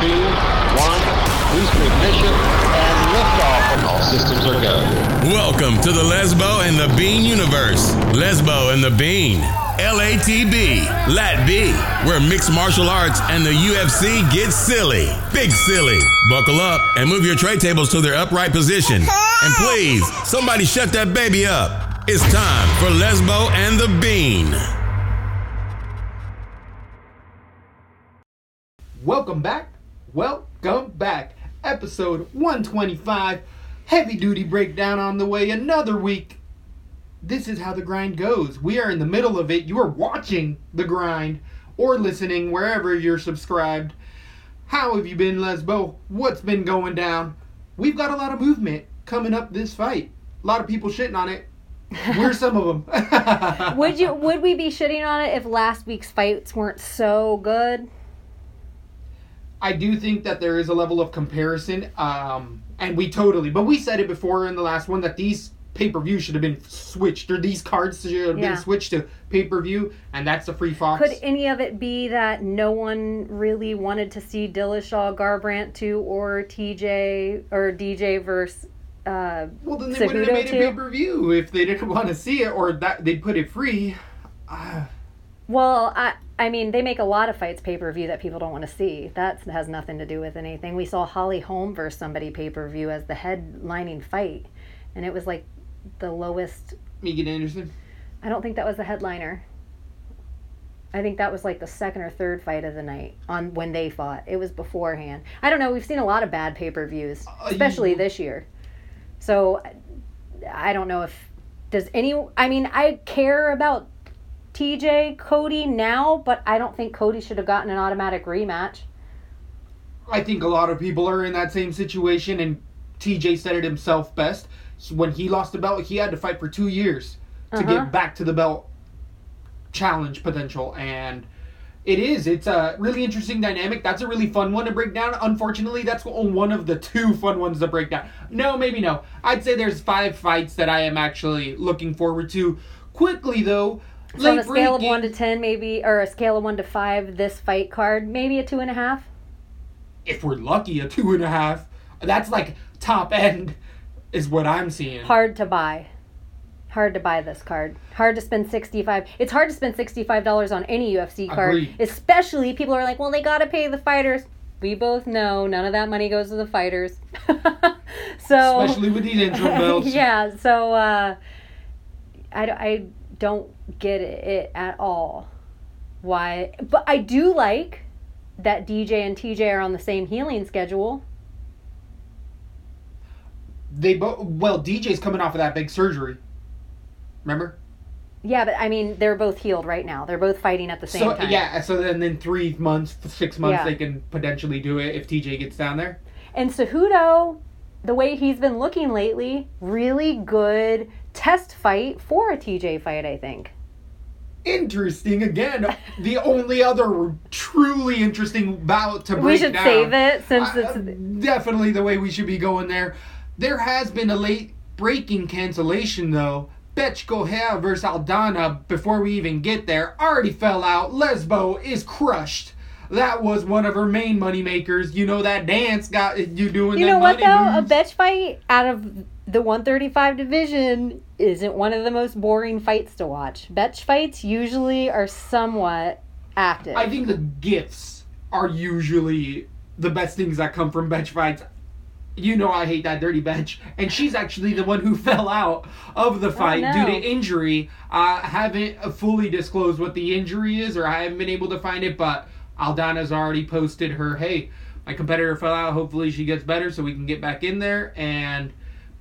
two, one. Booster ignition and liftoff. All systems are go. Welcome to the Lesbo and the Bean universe. Lesbo and the Bean. LATB, Lat B, where mixed martial arts and the UFC get silly. Big silly. Buckle up and move your tray tables to their upright position. And please, somebody shut that baby up. It's time for Lesbo and the Bean. Welcome back. Welcome back. Episode 125. Heavy duty breakdown on the way. Another week. This is how the grind goes. We are in the middle of it. You are watching the grind or listening wherever you're subscribed. How have you been, Lesbo? What's been going down? We've got a lot of movement coming up this fight. A lot of people shitting on it. We're some of them. would you would we be shitting on it if last week's fights weren't so good? I do think that there is a level of comparison, um, and we totally. But we said it before in the last one that these pay per view should have been switched, or these cards should have Yeah. been switched to pay per view, and that's the free Fox. Could any of it be that no one really wanted to see Dillashaw Garbrandt 2 or TJ or DJ versus uh, well, then they wouldn't have made it too? pay per view if they didn't want to see it, or that they'd put it free. Uh, Well, I I mean they make a lot of fights pay per view that people don't want to see. That has nothing to do with anything. We saw Holly Holm versus somebody pay per view as the headlining fight, and it was like the lowest. Megan Anderson. I don't think that was the headliner. I think that was like the second or third fight of the night on when they fought. It was beforehand. I don't know. We've seen a lot of bad pay per views, Uh, especially you- this year. So I don't know if does any. I mean, I care about TJ Cody now, but I don't think Cody should have gotten an automatic rematch. I think a lot of people are in that same situation, and TJ said it himself best. When he lost the belt, he had to fight for two years to Uh-huh. get back to the belt challenge potential, and it is. It's a really interesting dynamic. That's a really fun one to break down. Unfortunately, that's one of the two fun ones to break down. No, maybe no. I'd say there's five fights that I am actually looking forward to. Quickly though, So on a late scale of one to ten, maybe, or a scale of one to five, this fight card, maybe a two and a half. if we're lucky, a two and a half. That's like top end, is what I'm seeing. hard to buy. Hard to buy this card. Hard to spend 65. It's hard to spend $65 on any UFC card, Agreed. especially people are like, "Well, they got to pay the fighters." We both know none of that money goes to the fighters. so Especially with these interim belts. yeah, so uh I, d- I don't get it at all. Why? But I do like that DJ and TJ are on the same healing schedule. They both. Well, DJ's coming off of that big surgery. Remember? Yeah, but I mean, they're both healed right now. They're both fighting at the same So time. yeah. So then, in three months, six months, Yeah. they can potentially do it if TJ gets down there. And Cejudo, the way he's been looking lately, really good test fight for a TJ fight, I think. Interesting. Again, the only other truly interesting bout to break We should down. save it since Uh, it's definitely the way we should be going there. There has been a late breaking cancellation though. Betch Correia versus Aldana before we even get there already fell out. Lesbo is crushed. That was one of her main money makers. You know that dance got you doing. The you know what though? A moves. betch fight out of the 135 division isn't one of the most boring fights to watch. Betch fights usually are somewhat active. I think the gifts are usually the best things that come from bench fights. You know I hate that dirty bench, and she's actually the one who fell out of the oh, fight no. due to injury. I haven't fully disclosed what the injury is, or I haven't been able to find it, but Aldana's already posted her, hey, my competitor fell out. Hopefully she gets better so we can get back in there. And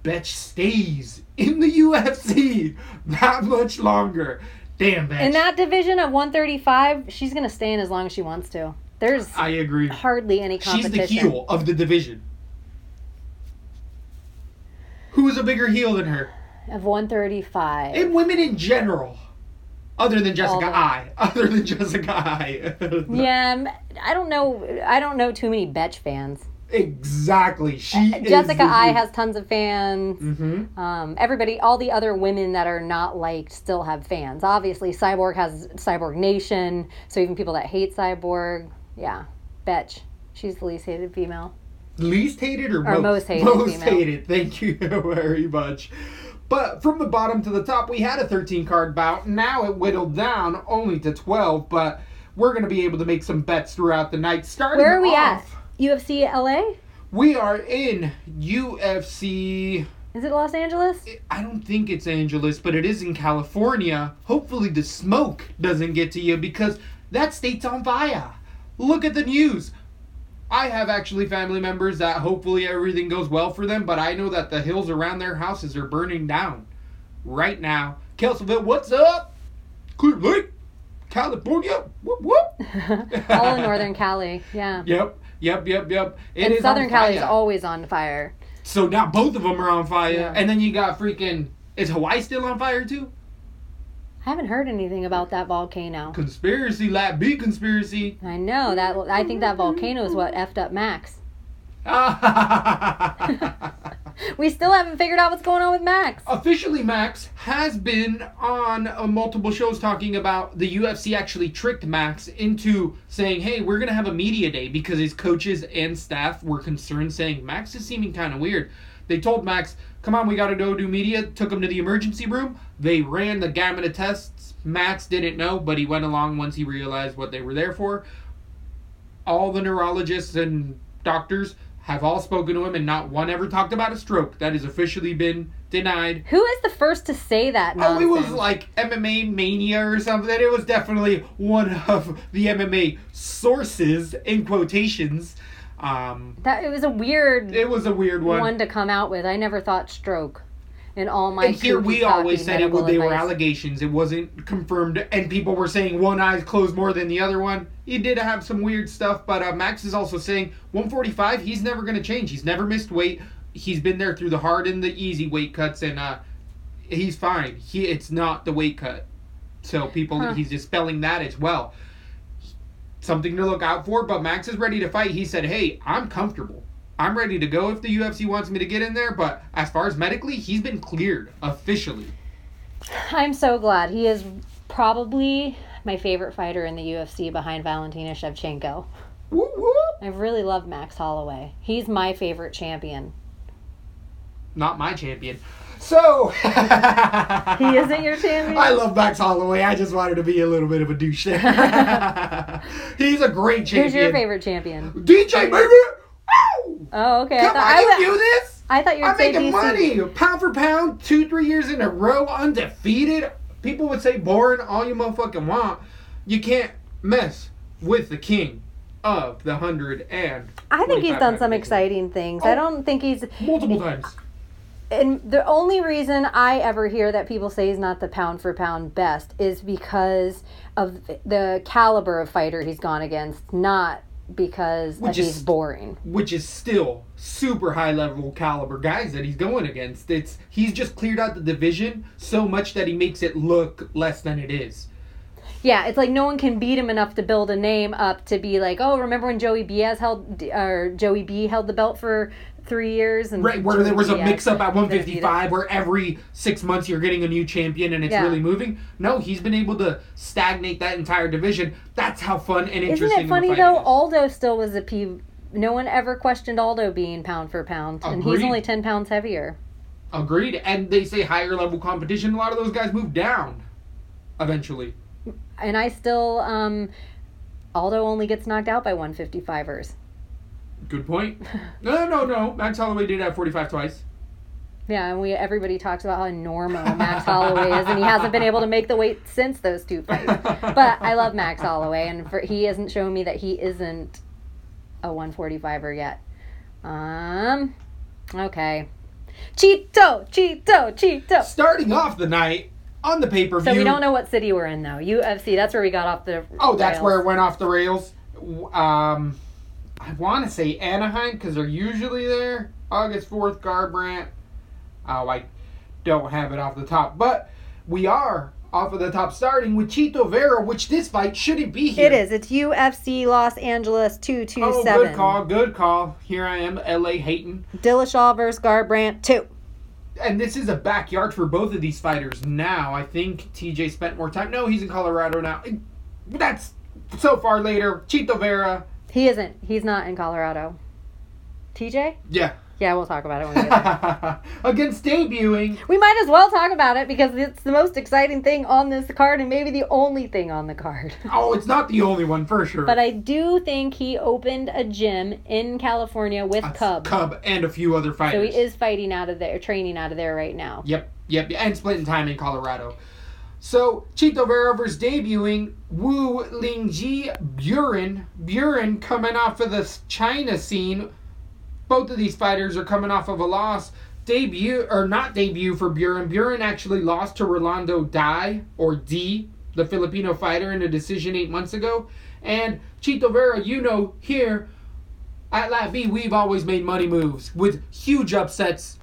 Betch stays in the UFC that much longer. Damn, Betch. In that division of 135, she's going to stay in as long as she wants to. There's I agree. hardly any competition. She's the heel of the division. Who is a bigger heel than her? Of 135. And women in general. Other than Jessica Eye. Other than Jessica Eye. yeah, I don't know. I don't know too many Betch fans. Exactly. She Jessica the Eye has tons of fans. Mhm. Um, everybody, all the other women that are not liked still have fans. Obviously, Cyborg has Cyborg Nation. So even people that hate Cyborg, yeah, Betch. She's the least hated female. least hated or, Or most, most hated most female. hated. Thank you very much. But from the bottom to the top, we had a 13 card bout. Now it whittled down only to 12, but we're going to be able to make some bets throughout the night. Starting Where are we at? UFC LA? We are in UFC. Is it Los Angeles? I don't think it's Angeles, but it is in California. Hopefully, the smoke doesn't get to you because that state's on fire. Look at the news. I have actually family members that hopefully everything goes well for them, but I know that the hills around their houses are burning down right now. Kelseyville, what's up? Clear Lake, California. Whoop whoop. All in Northern Cali. Yeah. Yep, yep, yep, yep. It and is Southern Cali is always on fire. So now both of them are on fire, Yeah. and then you got freaking. Is Hawaii still on fire too? I haven't heard anything about that volcano. Conspiracy, lab B conspiracy. I know that. I think that volcano is what effed up Max. We still haven't figured out what's going on with Max. Officially, Max has been on uh, multiple shows talking about the UFC actually tricked Max into saying, hey, we're going to have a media day because his coaches and staff were concerned, saying, Max is seeming kind of weird. They told Max, come on, we got to go do media. Took him to the emergency room. They ran the gamut of tests. Max didn't know, but he went along once he realized what they were there for. All the neurologists and doctors have all spoken to him, and not one ever talked about a stroke. That has officially been denied. Who is the first to say that? Oh, Nonsense? it was like MMA Mania or something. It was definitely one of the MMA sources in quotations. Um, that. It was a weird it was a weird one. one to come out with. I never thought stroke. In all my and here we always said it. medical They were allegations. It wasn't confirmed, and people were saying one eye's closed more than the other one. He did have some weird stuff, but uh, Max is also saying 145. He's never going to change. He's never missed weight. He's been there through the hard and the easy weight cuts, and uh, he's fine. He it's not the weight cut. So people, Huh. he's dispelling that as well. Something to look out for. But Max is ready to fight. He said, "Hey, I'm comfortable. I'm ready to go if the UFC wants me to get in there." But as far as medically, he's been cleared officially. I'm so glad. He is probably my favorite fighter in the UFC behind Valentina Shevchenko. Whoop, whoop. I really love Max Holloway. He's my favorite champion. Not my champion. So He isn't your champion? I love Max Holloway. I just wanted to be a little bit of a douche. He's a great champion. Who's your favorite champion? DJ baby. Oh, okay. Come I on, thought, you I, do this. I thought you were I'm making DC. money, pound for pound, two, three years in a row, undefeated. People would say boring, all you motherfucking want. You can't mess with the king of the hundred and. I think he's done some exciting things. Oh. I don't think he's. multiple times. And the only reason I ever hear that people say he's not the pound for pound best is because of the caliber of fighter he's gone against, not because Which is- he's boring. which is still super high level caliber guys that he's going against. It's he's just cleared out the division so much that he makes it look less than it is. Yeah, it's like no one can beat him enough to build a name up to be like, oh, remember when Joey Diaz held or Joey B held the belt for three years and Right, where there was a mix up at 155 where every six months you're getting a new champion and it's Yeah. really moving. No, he's been able to stagnate that entire division. That's how fun and interesting. Isn't it funny though? is. Aldo still was a P. No one ever questioned Aldo being pound for pound, and he's only ten pounds heavier. Agreed. And they say higher level competition. A lot of those guys move down eventually. And I still, um, Aldo only gets knocked out by 155ers. Good point. No, no, no. Max Holloway did have 45 twice. Yeah, and we everybody talks about how normal Max Holloway is, and he hasn't been able to make the weight since those two fights. But I love Max Holloway, and for, he hasn't shown me that he isn't a 145er yet. Um, okay. Chito, Chito, Chito. Starting off the night on the pay per view. So we don't know what city we're in though. UFC. That's where we got off the. Oh, that's where it went off the rails. Um, I want to say Anaheim because they're usually there. August 4th, Garbrandt. Oh, I don't have it off the top. But we are off of the top starting with Chito Vera, which this fight shouldn't be here. It is. It's UFC Los Angeles two two Oh, seven. good call, good call. Here I am, LA hating. Dillashaw versus Garbrandt two. And this is a backyard for both of these fighters now. I think TJ spent more time. No, he's in Colorado now. That's so far later. Chito Vera. He isn't. He's not in Colorado. TJ? Yeah. Yeah, we'll talk about it when we get there. Against debuting. we might as well talk about it because it's the most exciting thing on this card and maybe the only thing on the card. Oh, it's not the only one for sure. But I do think he opened a gym in California with That's Cub. Cub and a few other fighters. So he is fighting out of there, training out of there right now. Yep, yep, and splitting time in Colorado. So Chito Vera debuting Wuliji Buren. Buren coming off of the China scene. Both of these fighters are coming off of a loss. Debut or not debut for Buren. Buren actually lost to Rolando Dy or D, the Filipino fighter, in a decision eight months ago. And Chito Vera, you know, here at Lat B, we've always made money moves with huge upsets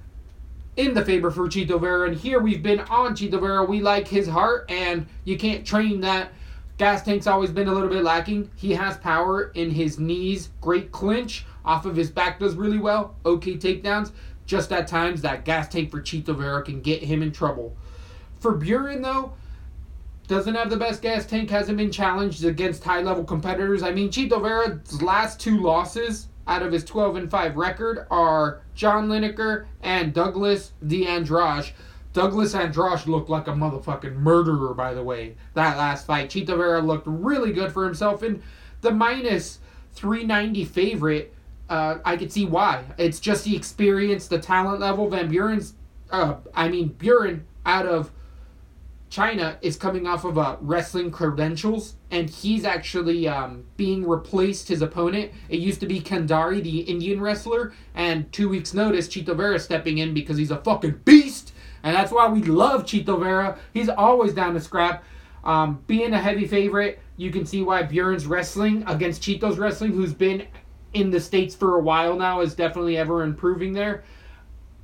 in the favor for Chito Vera. And here we've been on Chito Vera. We like his heart, and you can't train that. Gas tank's always been a little bit lacking. He has power in his knees, great clinch. Off of his back does really well. Okay takedowns. Just at times that gas tank for Chito Vera can get him in trouble. For Buren though, doesn't have the best gas tank, hasn't been challenged against high level competitors. I mean, Chito Vera's last two losses out of his 12 and 5 record are John Lineker and Douglas DeAndrade. Douglas Andrade looked like a motherfucking murderer, by the way, that last fight. Chito Vera looked really good for himself, and the minus 390 favorite, uh, I could see why. It's just the experience, the talent level. Van Buren's, uh, I mean, Buren out of China is coming off of uh, wrestling credentials, and he's actually um, being replaced his opponent. It used to be Kandare, the Indian wrestler, and two weeks' notice, Chito Vera stepping in because he's a fucking beast, and that's why we love Chito Vera. He's always down to scrap. Um, being a heavy favorite, you can see why Buren's wrestling against Chito's wrestling, who's been in the states for a while now, is definitely ever improving there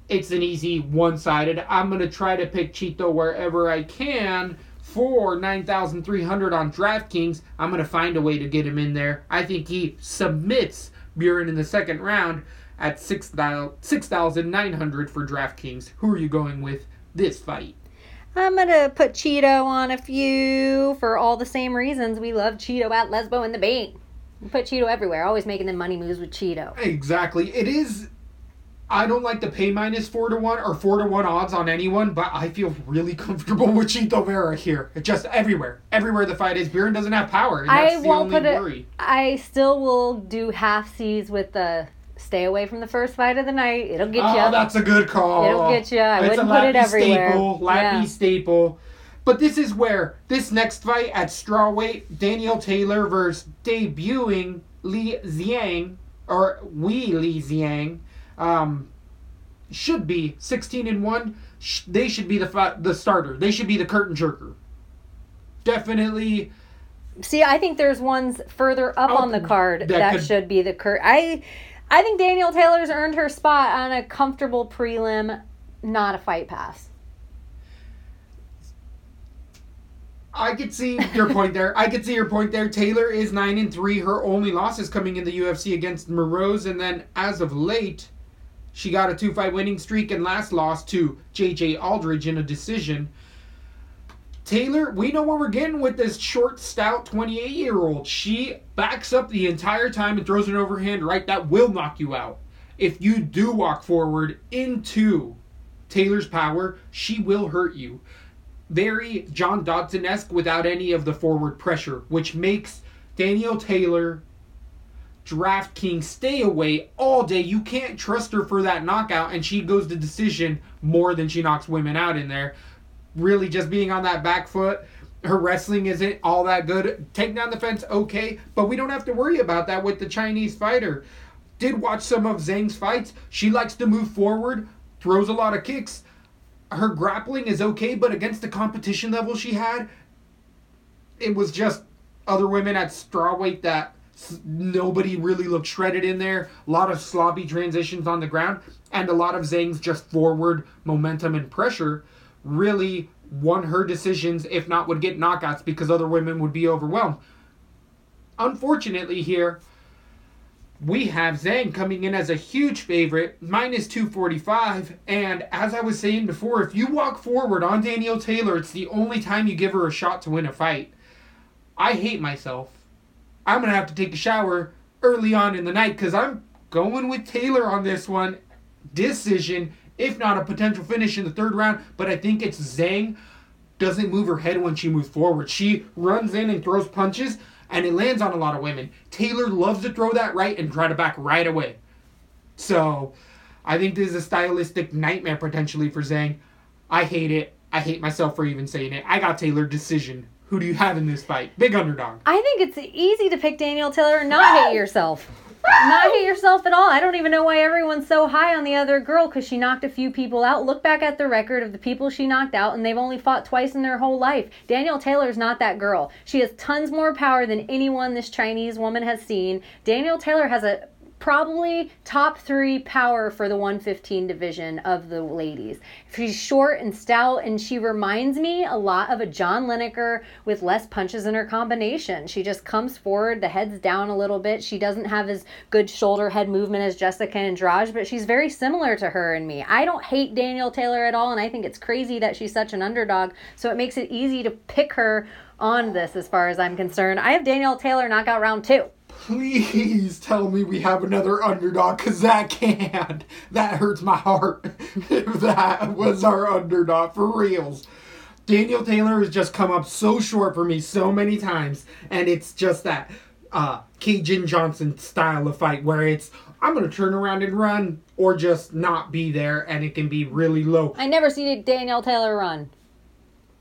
it's an easy one-sided. I'm gonna try to pick Chito wherever I can for 9,300 on DraftKings. I'm gonna find a way to get him in there. I think he submits Buren in the second round at 6,900 for DraftKings. Who are you going with this fight? I'm gonna put Chito on a few for all the same reasons we love Chito at Lesbo and the Bait. We put Chito everywhere, always making the money moves with Chito. Exactly. It is. I don't like to pay minus four to one or four to one odds on anyone, but I feel really comfortable with Chito Vera here. Just everywhere, everywhere the fight is. Buren doesn't have power, I won't only put it. worry. I still will do half C's with the stay away from the first fight of the night. It'll get you. Oh, you. that's a good call. It'll get you. I it's wouldn't a put it everywhere. Staple, Lappy Yeah. staple. But this is where this next fight at strawweight, Danielle Taylor versus debuting Li Xiang or Weili Zhang, um, should be 16 and one. Sh- They should be the fi- the starter. They should be the curtain jerker. Definitely. See, I think there's ones further up Oh, on the card that that, could- should be the cur. I, I think Danielle Taylor's earned her spot on a comfortable prelim, not a fight pass. I could see your point there. I could see your point there. Taylor is nine and three. Her only loss is coming in the UFC against Moroz, and then as of late, she got a two fight winning streak and last lost to JJ Aldrich in a decision. Taylor, we know what we're getting with this short, stout 28 year old. She backs up the entire time and throws an overhand right that will knock you out. If you do walk forward into Taylor's power, she will hurt you very John Dodson esque without any of the forward pressure, which makes Danielle Taylor DraftKings stay away all day. You can't trust her for that knockout, and she goes to decision more than she knocks women out in there. Really, just being on that back foot. Her wrestling isn't all that good. Take down the fence, okay, but we don't have to worry about that with the Chinese fighter. Did watch some of Zhang's fights. She likes to move forward, throws a lot of kicks her grappling is okay, but against the competition level she had, it was just other women at strawweight that nobody really looked shredded in there. A lot of sloppy transitions on the ground, and a lot of Zhang's just forward momentum and pressure really won her decisions, if not would get knockouts because other women would be overwhelmed. Unfortunately, here, we have Zhang coming in as a huge favorite, minus 245. And as I was saying before, if you walk forward on Danielle Taylor, it's the only time you give her a shot to win a fight. I hate myself. I'm to have to take a shower early on in the night because I'm going with Taylor on this one. Decision, if not a potential finish in the third round, but I think it's Zhang doesn't move her head when she moves forward. She runs in and throws punches, and it lands on a lot of women. Taylor loves to throw that right and try to back right away. So, I think this is a stylistic nightmare potentially for Zhang. I hate it. I hate myself for even saying it. I got Taylor decision. Who do you have in this fight? Big underdog. I think it's easy to pick Danielle Taylor and not hate yourself. Not hate yourself at all. I don't even know why everyone's so high on the other girl because she knocked a few people out. Look back at the record of the people she knocked out, and they've only fought twice in their whole life. Danielle Taylor's not that girl. She has tons more power than anyone this Chinese woman has seen. Danielle Taylor has a probably top three power for the 115 division of the ladies. She's short and stout, and she reminds me a lot of a John Lineker with less punches in her combination. She just comes forward, the head's down a little bit. She doesn't have as good shoulder head movement as Jessica Andrade, but she's very similar to her and me. I don't hate Danielle Taylor at all, and I think it's crazy that she's such an underdog, so it makes it easy to pick her on this as far as I'm concerned. I have Danielle Taylor knockout round two. Please tell me we have another underdog, because that can't. That hurts my heart. if that was our underdog, for reals. Danielle Taylor has just come up so short for me so many times, and it's just that uh, Kajan Johnson style of fight where it's I'm gonna turn around and run, or just not be there, and it can be really low. I never see Danielle Taylor run.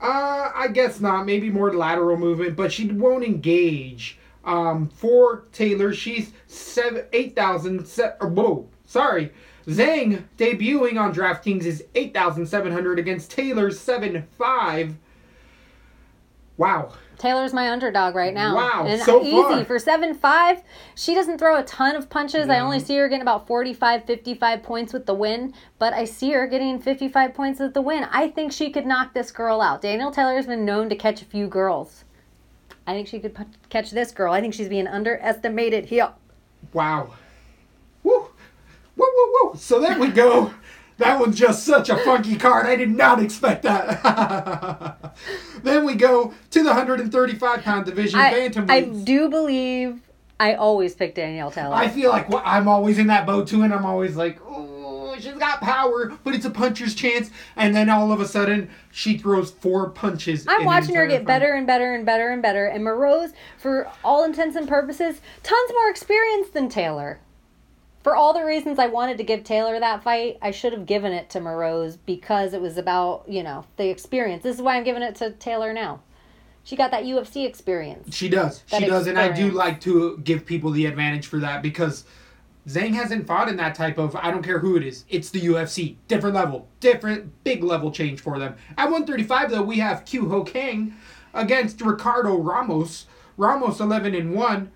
Uh, I guess not. Maybe more lateral movement, but she won't engage. Um, for Taylor, she's seven eight thousand. Se- whoa, sorry. Zhang debuting on DraftKings is eight thousand seven hundred against Taylor's seven five. Wow. Taylor's my underdog right now. Wow, And so easy far. for 7 5. She doesn't throw a ton of punches. I only see her getting about 45, 55 points with the win, but I see her getting 55 points with the win. I think she could knock this girl out. Danielle Taylor's been known to catch a few girls. I think she could pu- catch this girl. I think she's being underestimated here. Wow. Woo. Woo, woo, woo. So there we go. That was just such a funky card. I did not expect that. then we go to the 135 pound division, I, I do believe I always pick Danielle Taylor. I feel like wh- I'm always in that boat too, and I'm always like, she's got power, but it's a puncher's chance. And then all of a sudden, she throws four punches. I'm watching her get fight. better and better and better and better. And Moroz, for all intents and purposes, tons more experience than Taylor. For all the reasons I wanted to give Taylor that fight, I should have given it to Moroz because it was about, you know, the experience. This is why I'm giving it to Taylor now. She got that UFC experience. She does. That She does, and I do like to give people the advantage for that because Zhang hasn't fought in that type of. I don't care who it is. It's the UFC, different level, different big level change for them. At 135 though, we have Kyung Ho Kang against Ricardo Ramos. Ramos 11 and one,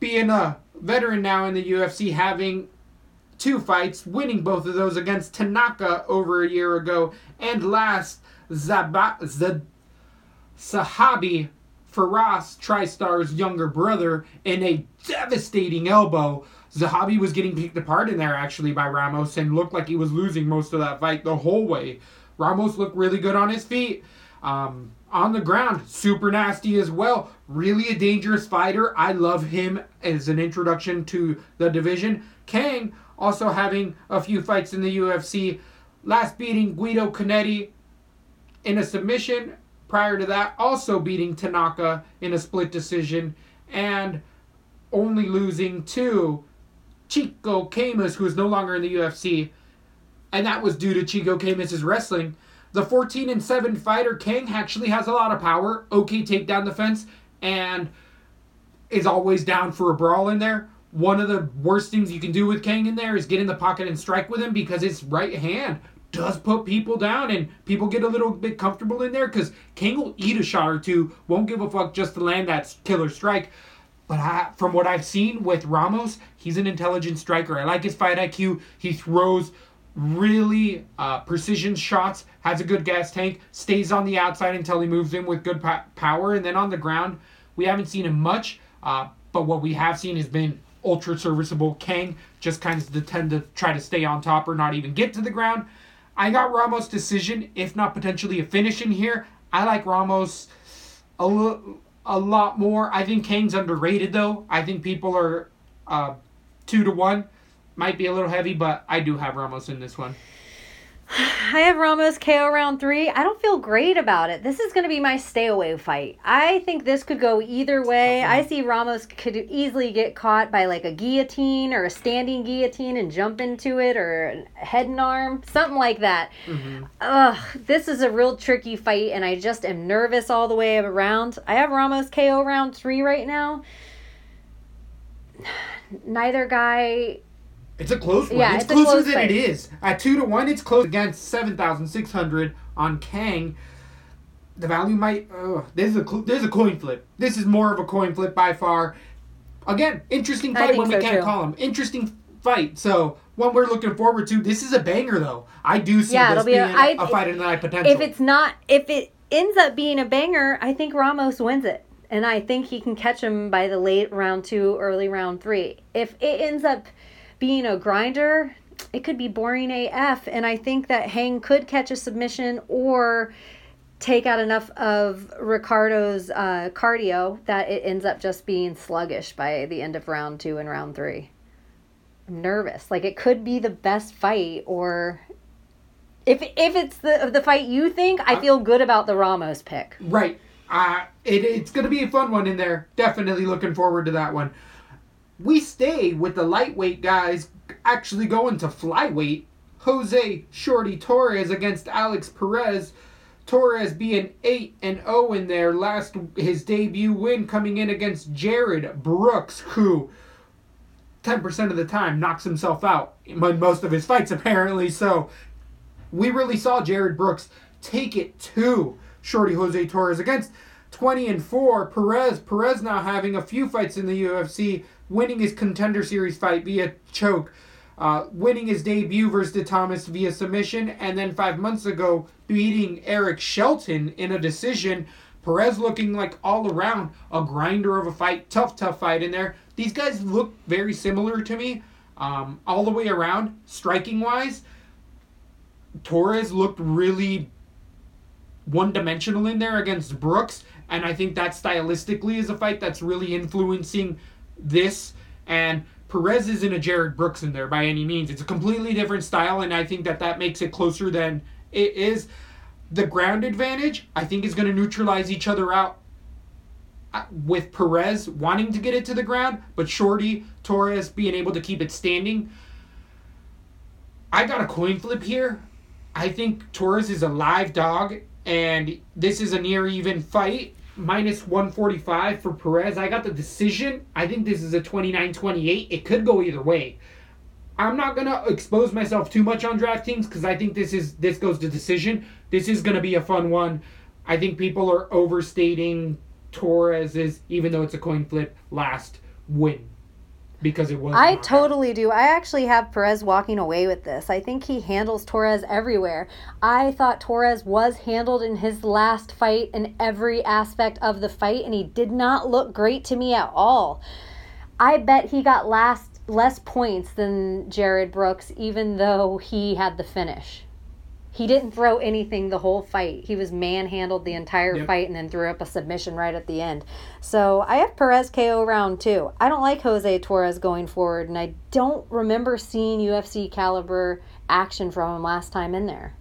being a veteran now in the UFC, having two fights, winning both of those against Tanaka over a year ago, and last Zaba, Z- Zahabi Firas TriStar's younger brother in a devastating elbow. Zahabi was getting picked apart in there actually by Ramos and looked like he was losing most of that fight the whole way. Ramos looked really good on his feet. Um, on the ground, super nasty as well. Really a dangerous fighter. I love him as an introduction to the division. Kang also having a few fights in the UFC. Last beating Guido Canetti in a submission. Prior to that, also beating Tanaka in a split decision and only losing to Chico Camus, who is no longer in the UFC, and that was due to Chico Camus' wrestling. The 14 and 7 fighter Kang actually has a lot of power, okay take takedown defense, and is always down for a brawl in there. One of the worst things you can do with Kang in there is get in the pocket and strike with him because his right hand does put people down and people get a little bit comfortable in there because Kang will eat a shot or two, won't give a fuck just to land that killer strike. But I, from what I've seen with Ramos, he's an intelligent striker. I like his fight IQ. He throws really uh, precision shots, has a good gas tank, stays on the outside until he moves in with good po- power, and then on the ground, we haven't seen him much. Uh, but what we have seen has been ultra serviceable. Kang just kind of tend to try to stay on top or not even get to the ground. I got Ramos' decision, if not potentially a finish in here. I like Ramos a, li- a lot more. I think Kang's underrated though. I think people are Uh, two to one might be a little heavy, but I do have Ramos in this one. I have Ramos KO round three. I don't feel great about it. This is going to be my stay away fight. I think this could go either way. I see Ramos could easily get caught by like a guillotine or a standing guillotine and jump into it or a head and arm, something like that. Ugh, this is a real tricky fight, and I just am nervous all the way around. I have Ramos KO round three right now. Neither guy It's a close one. Yeah, it's, it's closer close than fight. it is. At two to one, it's close against seven thousand six hundred on Kang. The value might. Uh, this is a there's a coin flip. This is more of a coin flip by far. Again, interesting fight when we can't too. call them. Interesting fight. So one we're looking forward to. This is a banger though. I do see Yeah, this it'll be being a- a, I- a fight of the night potential. if it's not if it ends up being a banger i think ramos wins it and i think he can catch him by the late round two early round three if it ends up being a grinder it could be boring af and i think that Kang could catch a submission or take out enough of ricardo's uh, cardio that it ends up just being sluggish by the end of round two and round three i'm nervous like it could be the best fight or if if it's the the fight you think, I feel good about the Ramos pick. Right. Uh, it, it's going to be a fun one in there. Definitely looking forward to that one. We stay with the lightweight guys actually going to flyweight. Jose Shorty Torres against Alex Perez. Torres being 8 and 0 in there. Last his debut win coming in against Jarred Brooks, who 10% of the time knocks himself out in most of his fights apparently. So we really saw Jarred Brooks take it to Shorty Jose Torres against 20 and 4 Perez. Perez now having a few fights in the UFC, winning his contender series fight via choke, uh, winning his debut versus De Tomas via submission, and then five months ago beating Eric Shelton in a decision. Perez looking like all around a grinder of a fight, tough, tough fight in there. These guys look very similar to me, um, all the way around, striking wise. Torres looked really one dimensional in there against Brooks, and I think that stylistically is a fight that's really influencing this. And Perez isn't a Jarred Brooks in there by any means. It's a completely different style, and I think that that makes it closer than it is. The ground advantage, I think, is going to neutralize each other out uh, with Perez wanting to get it to the ground, but Shorty Torres being able to keep it standing. I got a coin flip here. I think Torres is a live dog, and this is a near even fight. Minus 145 for Perez. I got the decision. I think this is a 29 28. It could go either way. I'm not gonna expose myself too much on DraftKings because I think this is this goes to decision. This is gonna be a fun one. I think people are overstating Torres's, even though it's a coin flip, last win because it was. I totally do. I actually have Perez walking away with this. I think he handles Torres everywhere. I thought Torres was handled in his last fight in every aspect of the fight, and he did not look great to me at all. I bet he got last less points than Jarred Brooks, even though he had the finish. He didn't throw anything the whole fight. He was manhandled the entire Yep. fight and then threw up a submission right at the end. So I have Perez KO round two. I don't like Jose Torres going forward, and I don't remember seeing UFC caliber action from him last time in there.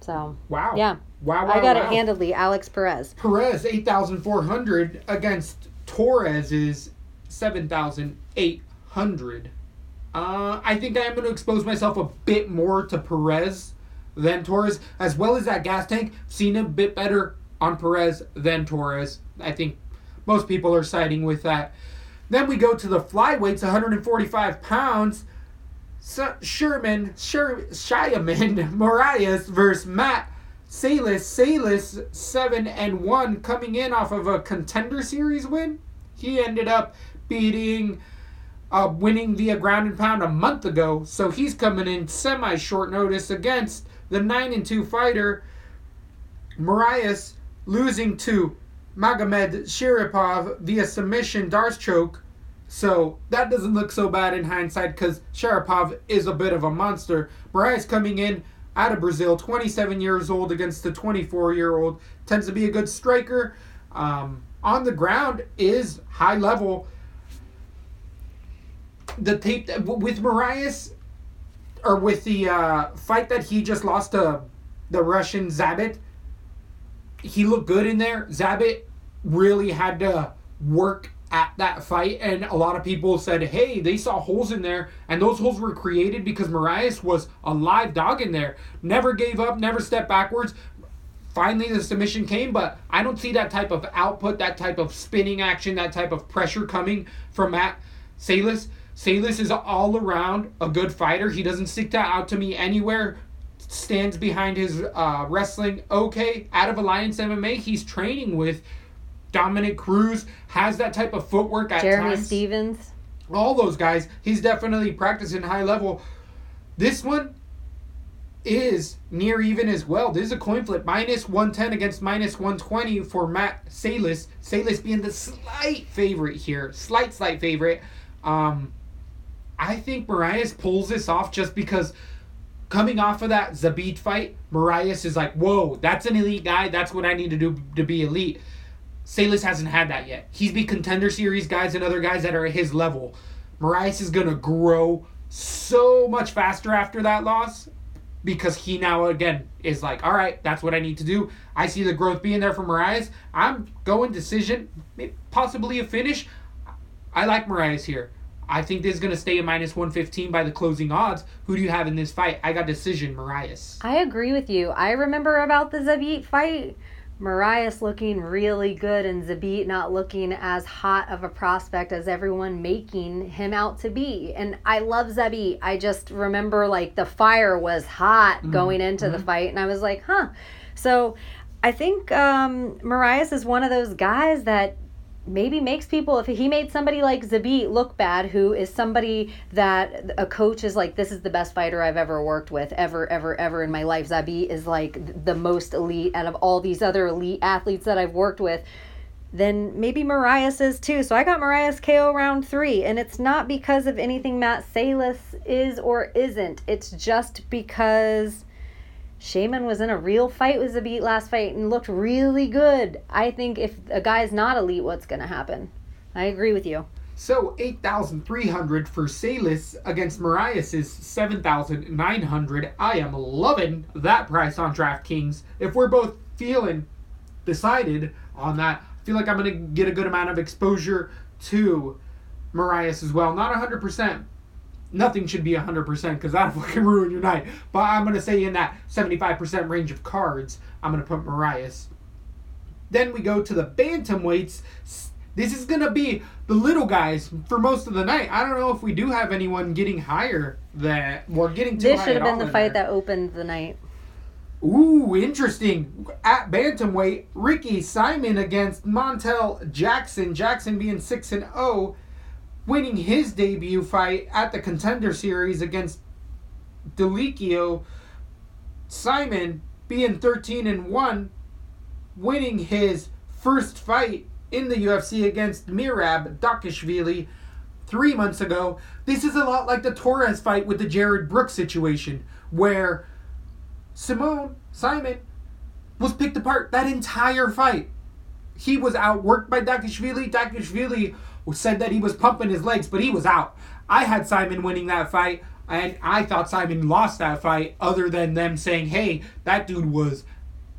So Wow. yeah, Wow. wow I got wow. it handedly. Alex Perez. Perez eight thousand four hundred against Torres is seven thousand eight hundred. Uh, I think I am going to expose myself a bit more to Perez than Torres, as well as that gas tank. Seen a bit better on Perez than Torres. I think most people are siding with that. Then we go to the flyweights, 145 pounds. Sherman, Sher, Sheymon, Moraes versus Matt Sayles. Sayles, 7 and 1, coming in off of a contender series win. He ended up beating, uh, winning via ground and pound a month ago. So he's coming in semi short notice against the 9 and 2 fighter. Moraes losing to Magomedsharipov via submission Darce choke. So that doesn't look so bad in hindsight because Sharipov is a bit of a monster. Moraes coming in out of Brazil, 27 years old against the 24 year old, tends to be a good striker. Um, on the ground is high level. the tape that, with Moraes, or with the uh, fight that he just lost to the Russian Zabit, he looked good in there. Zabit really had to work at that fight, and a lot of people said, "Hey, they saw holes in there, and those holes were created because Moraes was a live dog in there. Never gave up, never stepped backwards." Finally, the submission came, but I don't see that type of output, that type of spinning action, that type of pressure coming from Matt Sayles. Sayles is all around a good fighter. He doesn't stick that out to me anywhere. Stands behind his uh, wrestling okay. Out of Alliance MMA, he's training with Dominick Cruz. Has that type of footwork at Jeremy times. Stephens. All those guys, he's definitely practicing high level. This one is near even as well. This is a coin flip. Minus 110 against minus 120 for Matt Sayles. Sayles being the slight favorite here. Slight, slight favorite. Um, I think Moraes pulls this off just because coming off of that Zabit fight, Moraes is like, whoa, that's an elite guy. That's what I need to do to be elite. Sayles hasn't had that yet. He's beat contender series guys and other guys that are at his level. Moraes is going to grow so much faster after that loss because he now again is like, all right, that's what I need to do. I see the growth being there for Moraes. I'm going decision, possibly a finish. I like Moraes here. I think this is going to stay at minus 115 by the closing odds. Who do you have in this fight? I got decision, Moraes. I agree with you. I remember about the Zabit fight. Moraes looking really good and Zabit not looking as hot of a prospect as everyone making him out to be. And I love Zabit. I just remember like the fire was hot going into the fight and I was like, huh. So I think um, Moraes is one of those guys that maybe makes people if he made somebody like Zabit look bad who is somebody that a coach is like this is the best fighter I've ever worked with ever ever ever in my life Zabit is like the most elite out of all these other elite athletes that I've worked with then maybe Moraes is too. So I got Moraes KO round three, and it's not because of anything Matt Sayles is or isn't. It's just because Sheymon was in a real fight with Zabit last fight and looked really good. I think if a guy's not elite, what's going to happen? I agree with you. So 8,300 for Sayles against Moraes is 7,900. I am loving that price on DraftKings. If we're both feeling decided on that, I feel like I'm going to get a good amount of exposure to Moraes as well. Not 100%. Nothing should be 100% because that'll fucking ruin your night. But I'm going to say in that 75% range of cards, I'm going to put Moraes. Then we go to the bantamweights. This is going to be the little guys for most of the night. I don't know if we do have anyone getting higher that we're getting too This should have been the fight there. that opened the night. Ooh, interesting. At bantamweight, Ricky Simon against Montel Jackson. Jackson being six and zero, winning his debut fight at the Contender Series against Delicchio. Simon being thirteen and one, winning his first fight in the UFC against Merab Dakishvili three months ago. This is a lot like the Torres fight with the Jarred Brooks situation, where Simone Simon was picked apart that entire fight. He was outworked by Dakishvili. Dakishvili said that he was pumping his legs, but he was out. I had Simon winning that fight, and I thought Simon lost that fight, other than them saying, hey, that dude was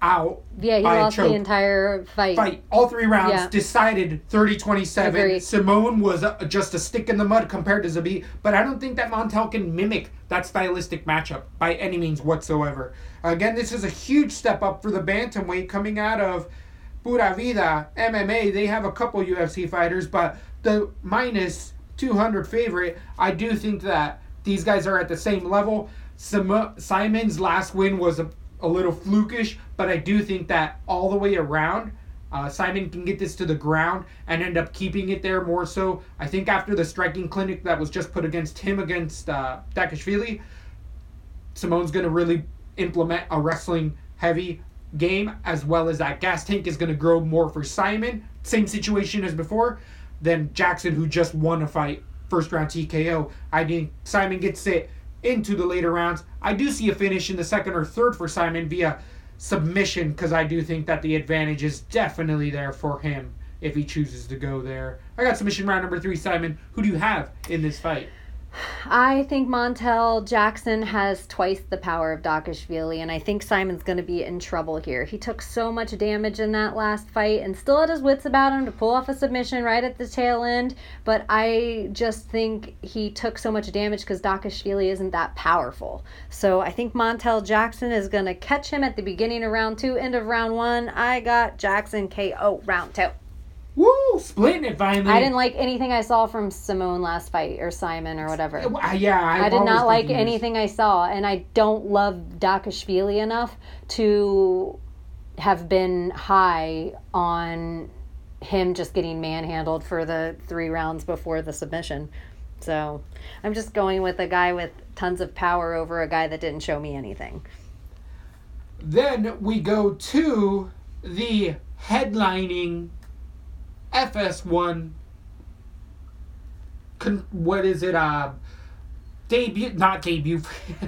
out. Yeah, he a lost the entire fight. fight. All three rounds Yeah. decided 30 27. Agreed. Simone was uh, just a stick in the mud compared to Zabit, but I don't think that Montel can mimic that stylistic matchup by any means whatsoever. Again, this is a huge step up for the bantamweight coming out of Pura Vida MMA. They have a couple UFC fighters, but the minus 200 favorite, I do think that these guys are at the same level. Sim- Simon's last win was a, a little flukish, but I do think that all the way around, uh, Simon can get this to the ground and end up keeping it there more so. I think after the striking clinic that was just put against him against uh, Dakishvili, Simone's going to really implement a wrestling heavy game as well as that gas tank is going to grow more for Simon. Same situation as before. Then Jackson, who just won a fight, first round TKO. I think Simon gets it into the later rounds. I do see a finish in the second or third for Simon via submission because I do think that the advantage is definitely there for him if he chooses to go there. I got submission round number three, Simon. Who do you have in this fight? I think Montel Jackson has twice the power of Dakashvili, and I think Simon's going to be in trouble here. He took so much damage in that last fight and still had his wits about him to pull off a submission right at the tail end, but I just think he took so much damage because Dakashvili isn't that powerful. So I think Montel Jackson is going to catch him at the beginning of round two, end of round one. I got Jackson KO round two. Woo! Splitting it finally. I didn't like anything I saw from Simone last fight or Simon or whatever. Yeah, I, I did not like confused. anything I saw, and I don't love Dvalishvili enough to have been high on him just getting manhandled for the three rounds before the submission. So I'm just going with a guy with tons of power over a guy that didn't show me anything. Then we go to the headlining FS1. Con- what is it? Uh, debut, not debut.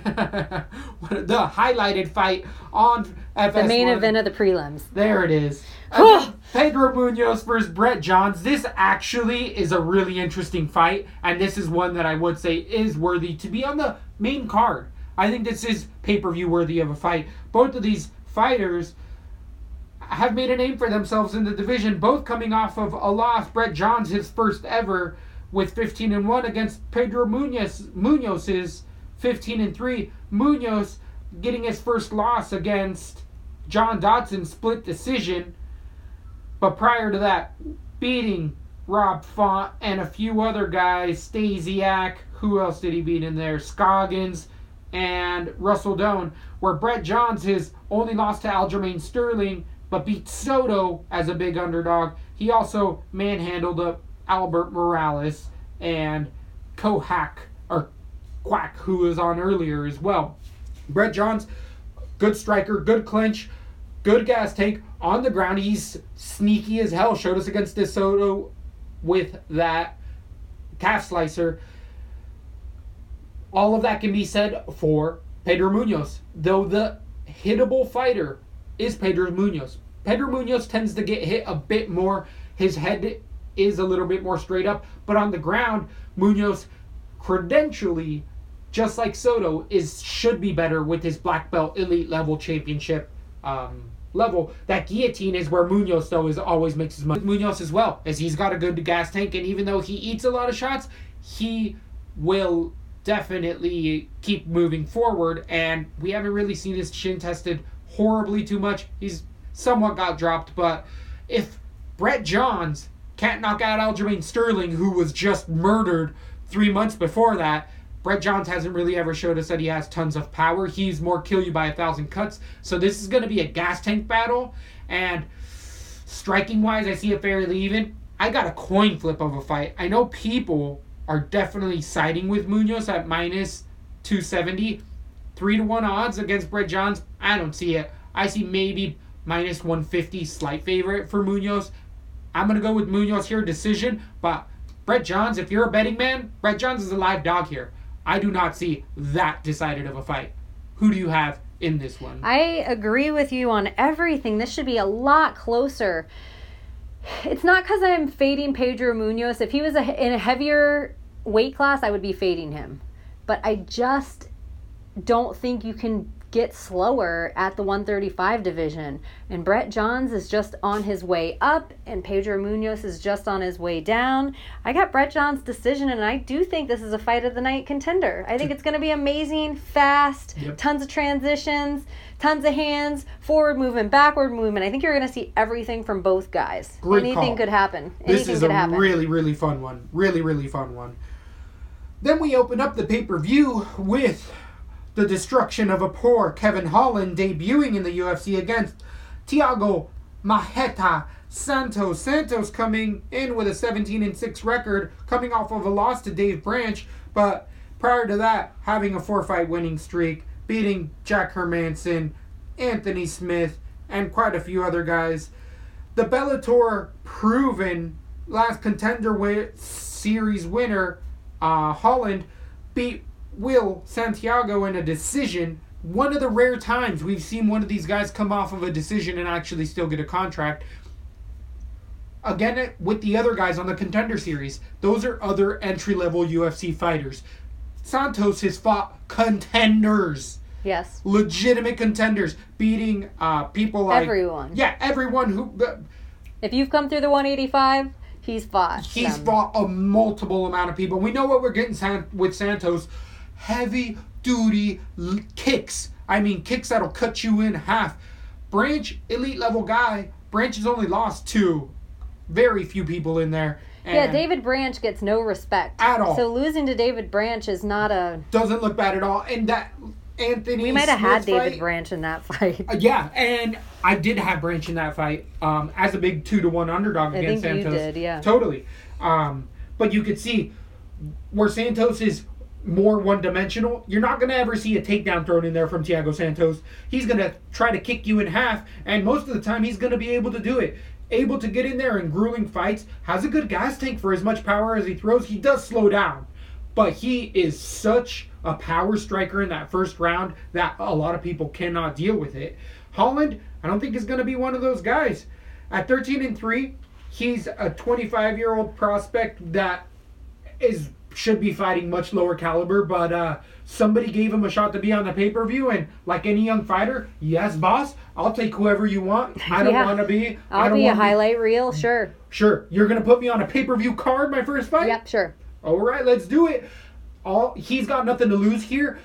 What- the highlighted fight on FS1. The main event of the prelims. There it is. Pedro Munhoz versus Brett Johns. This actually is a really interesting fight, and this is one that I would say is worthy to be on the main card. I think this is pay per view worthy of a fight. Both of these fighters have made a name for themselves in the division, both coming off of a loss. Brett Johns, his first ever, with 15 and 1 against Pedro Munhoz, Munhoz's 15 and 3. Munhoz getting his first loss against John Dodson, split decision. But prior to that, beating Rob Font and a few other guys, Stasiak, who else did he beat in there? Scoggins and Russell Doane, where Brett Johns his only loss to Aljamain Sterling, but beat Soto as a big underdog. He also manhandled Albert Morales and Kohak or Quack, who was on earlier as well. Brett Johns, good striker, good clinch, good gas tank on the ground. He's sneaky as hell. Showed us against DeSoto with that calf slicer. All of that can be said for Pedro Munhoz, though the hittable fighter is Pedro Munhoz. Pedro Munhoz tends to get hit a bit more. His head is a little bit more straight up, but on the ground, Munhoz credentially, just like Soto, is should be better with his black belt elite level championship um, level. That guillotine is where Munhoz though is always makes his money. Munhoz as well, as he's got a good gas tank, and even though he eats a lot of shots, he will definitely keep moving forward. And we haven't really seen his chin tested horribly too much. He's somewhat got dropped, but if Brett Johns can't knock out Aljamain Sterling, who was just murdered three months before that. Brett Johns hasn't really ever showed us that he has tons of power. He's more kill you by a thousand cuts. So this is going to be a gas tank battle. And striking wise, I see it fairly even. I got a coin flip of a fight. I know people are definitely siding with Munhoz at minus 270. Three to one odds against Brett Johns. I don't see it. I see maybe minus 150 slight favorite for Munhoz. I'm gonna go with Munhoz here, decision. But Brett Johns, if you're a betting man, Brett Johns is a live dog here. I do not see that decided of a fight. Who do you have in this one? I agree with you on everything. This should be a lot closer. It's not because I'm fading Pedro Munhoz. If he was a, in a heavier weight class, I would be fading him. But I just don't think you can get slower at the 135 division. And Brett Johns is just on his way up, and Pedro Munhoz is just on his way down. I got Brett Johns' decision, and I do think this is a fight of the night contender. I think it's going to be amazing, fast, Yep. tons of transitions, tons of hands, forward movement, backward movement. I think you're going to see everything from both guys. Great Anything call. could happen. This is a happen. really, really fun one. Really, really fun one. Then we open up the pay per view with the destruction of a poor Kevin Holland debuting in the UFC against Thiago Marreta Santos. Santos coming in with a 17 and 6 record, coming off of a loss to Dave Branch, but prior to that, having a four fight winning streak, beating Jack Hermansson, Anthony Smith, and quite a few other guys the Bellator proven last contender series winner, uh, Holland, beat Will Santiago in a decision. One of the rare times we've seen one of these guys come off of a decision and actually still get a contract. Again, with the other guys on the contender series, those are other entry level UFC fighters. Santos has fought contenders, Yes. legitimate contenders, beating uh, people like Everyone. Yeah, everyone who uh, If you've come through the 185, he's fought. he's them. fought a multiple amount of people. We know what we're getting San- with Santos: heavy duty l- kicks. I mean, kicks that'll cut you in half. Branch, elite level guy. Branch has only lost to very few people in there. Yeah, David Branch gets no respect At all. So losing to David Branch is not a. doesn't look bad at all. And that Anthony, We might have had David fight- Branch in that fight. Uh, yeah, and I did have Branch in that fight um, as a big two to one underdog I against Santos. did, yeah. totally. Um, but you could see where Santos is more one dimensional. You're not gonna ever see a takedown thrown in there from Thiago Santos. He's gonna try to kick you in half, and most of the time he's gonna be able to do it. Able to get in there in grueling fights. Has a good gas tank for as much power as he throws. He does slow down but he is such a power striker in that first round that a lot of people cannot deal with it. Holland, I don't think is going to be one of those guys. At 13 and 3, he's a 25 year old prospect that is should be fighting much lower caliber, but uh, somebody gave him a shot to be on the pay per view, and like any young fighter, yes, boss, I'll take whoever you want. I don't Yeah. want to be. I I'll don't be a highlight reel, sure. Sure, you're gonna put me on a pay per view card my first fight. Yep, sure. All right, let's do it. All he's got nothing to lose here,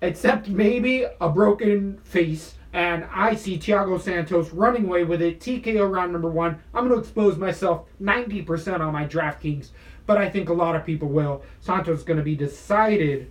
except maybe a broken face. And I see Thiago Santos running away with it. TKO round number one. I'm going to expose myself 90% on my DraftKings, but I think a lot of people will. Santos is going to be decided.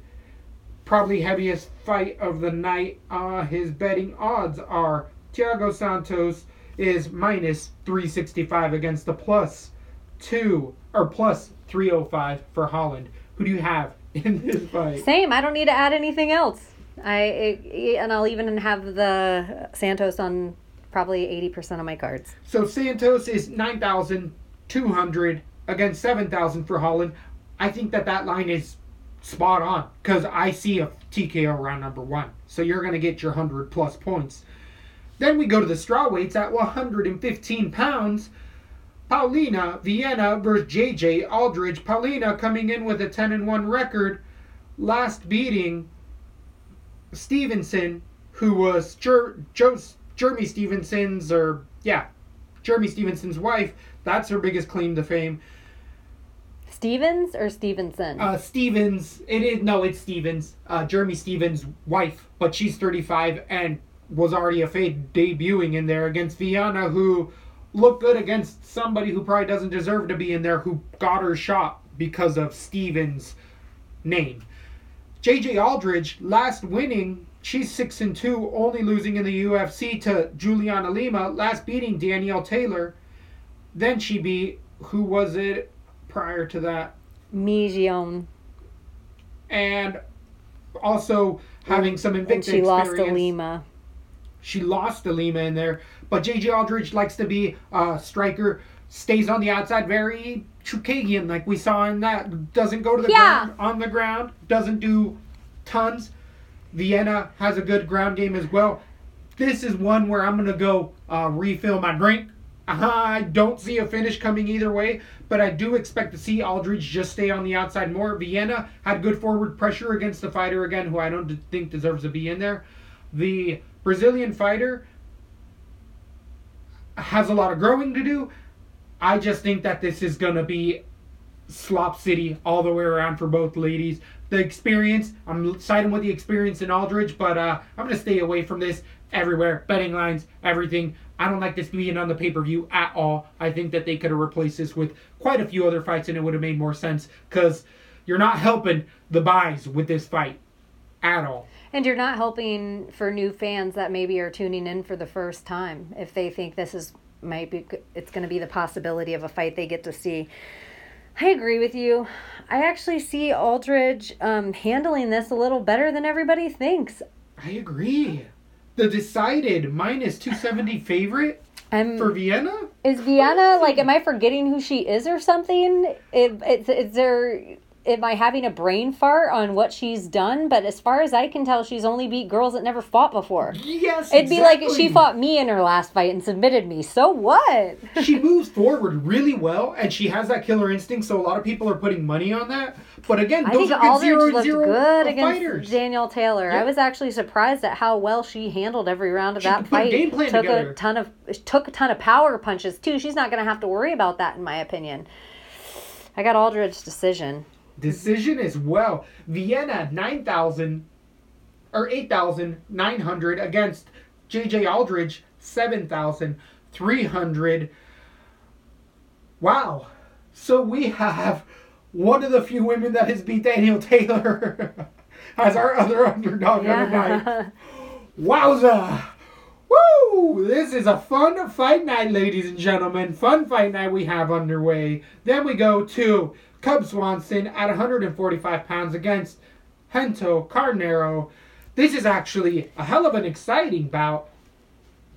Probably heaviest fight of the night. Uh, his betting odds are Thiago Santos is minus 365 against the plus two or plus 305 for Holland. Who do you have in this fight? Same. I don't need to add anything else. I it, and I'll even have the Santos on probably eighty percent of my cards. So Santos is 9,200 against 7,000 for Holland. I think that that line is spot on because I see a TKO round number one. So you're going to get your 100 plus points. Then we go to the straw weights at 115 pounds. Polyana Viana versus JJ Aldrich. Polyana coming in with a 10 and 1 record, last beating Stevenson, who was Jer- Joe, Jeremy Stevenson's, or yeah, Jeremy Stevenson's wife. That's her biggest claim to fame. Stevens or Stevenson? Uh, Stevens, it is no, it's Stevens. Uh, Jeremy Stephens' wife, but she's 35 and was already a fade debuting in there against Viana, who looked good against somebody who probably doesn't deserve to be in there, who got her shot because of Stevens' name. JJ Aldrich, last winning, she's six and two, only losing in the UFC to Juliana Lima, last beating Danielle Taylor. Then she beat who was it prior to that? Mijion. and also having some And Invicta she lost to experience. Lima. She lost to Lima in there, but JJ Aldrich likes to be a striker, stays on the outside, very Chookagian, like we saw in that. Doesn't go to the Yeah. ground on the ground, doesn't do tons. Viana has a good ground game as well. This is one where I'm gonna go uh, refill my drink. I don't see a finish coming either way, but I do expect to see Aldrich just stay on the outside more. Viana had good forward pressure against the fighter again, who I don't think deserves to be in there. The Brazilian fighter has a lot of growing to do. I just think that this is gonna be slop city all the way around for both ladies. The experience, I'm siding with the experience in Aldrich, but uh, I'm gonna stay away from this everywhere. Betting lines, everything. I don't like this being on the pay per view at all. I think that they could have replaced this with quite a few other fights and it would have made more sense because you're not helping the buys with this fight at all. And you're not helping for new fans that maybe are tuning in for the first time if they think this is might be it's going to be the possibility of a fight they get to see. I agree with you. I actually see Aldrich um, handling this a little better than everybody thinks. I agree. The decided minus 270 favorite I'm, for Viana? is Viana like? Am I forgetting who she is or something? It, it's is there am I having a brain fart on what she's done? But as far as I can tell, she's only beat girls that never fought before. Yes, It'd be like she fought me in her last fight and submitted me. So what? she moves forward really well, and she has that killer instinct. So a lot of people are putting money on that. But again, I those think are zero looked zero good against fighters. Danielle Taylor. Yeah. I was actually surprised at how well she handled every round of She that could put a fight. game plan took together. a ton of took a ton of power punches too. She's not going to have to worry about that, in my opinion. I got Aldrich's decision. Mm-hmm. Decision as well. Viana nine thousand or eight thousand nine hundred against JJ Aldrich seven thousand three hundred. Wow. So we have one of the few women that has beat Daniel Taylor as our other underdog of the night. Wowza! Woo! This is a fun fight night, ladies and gentlemen. Fun fight night we have underway. Then we go to Cub Swanson at 145 pounds against Renato Carneiro. This is actually a hell of an exciting bout.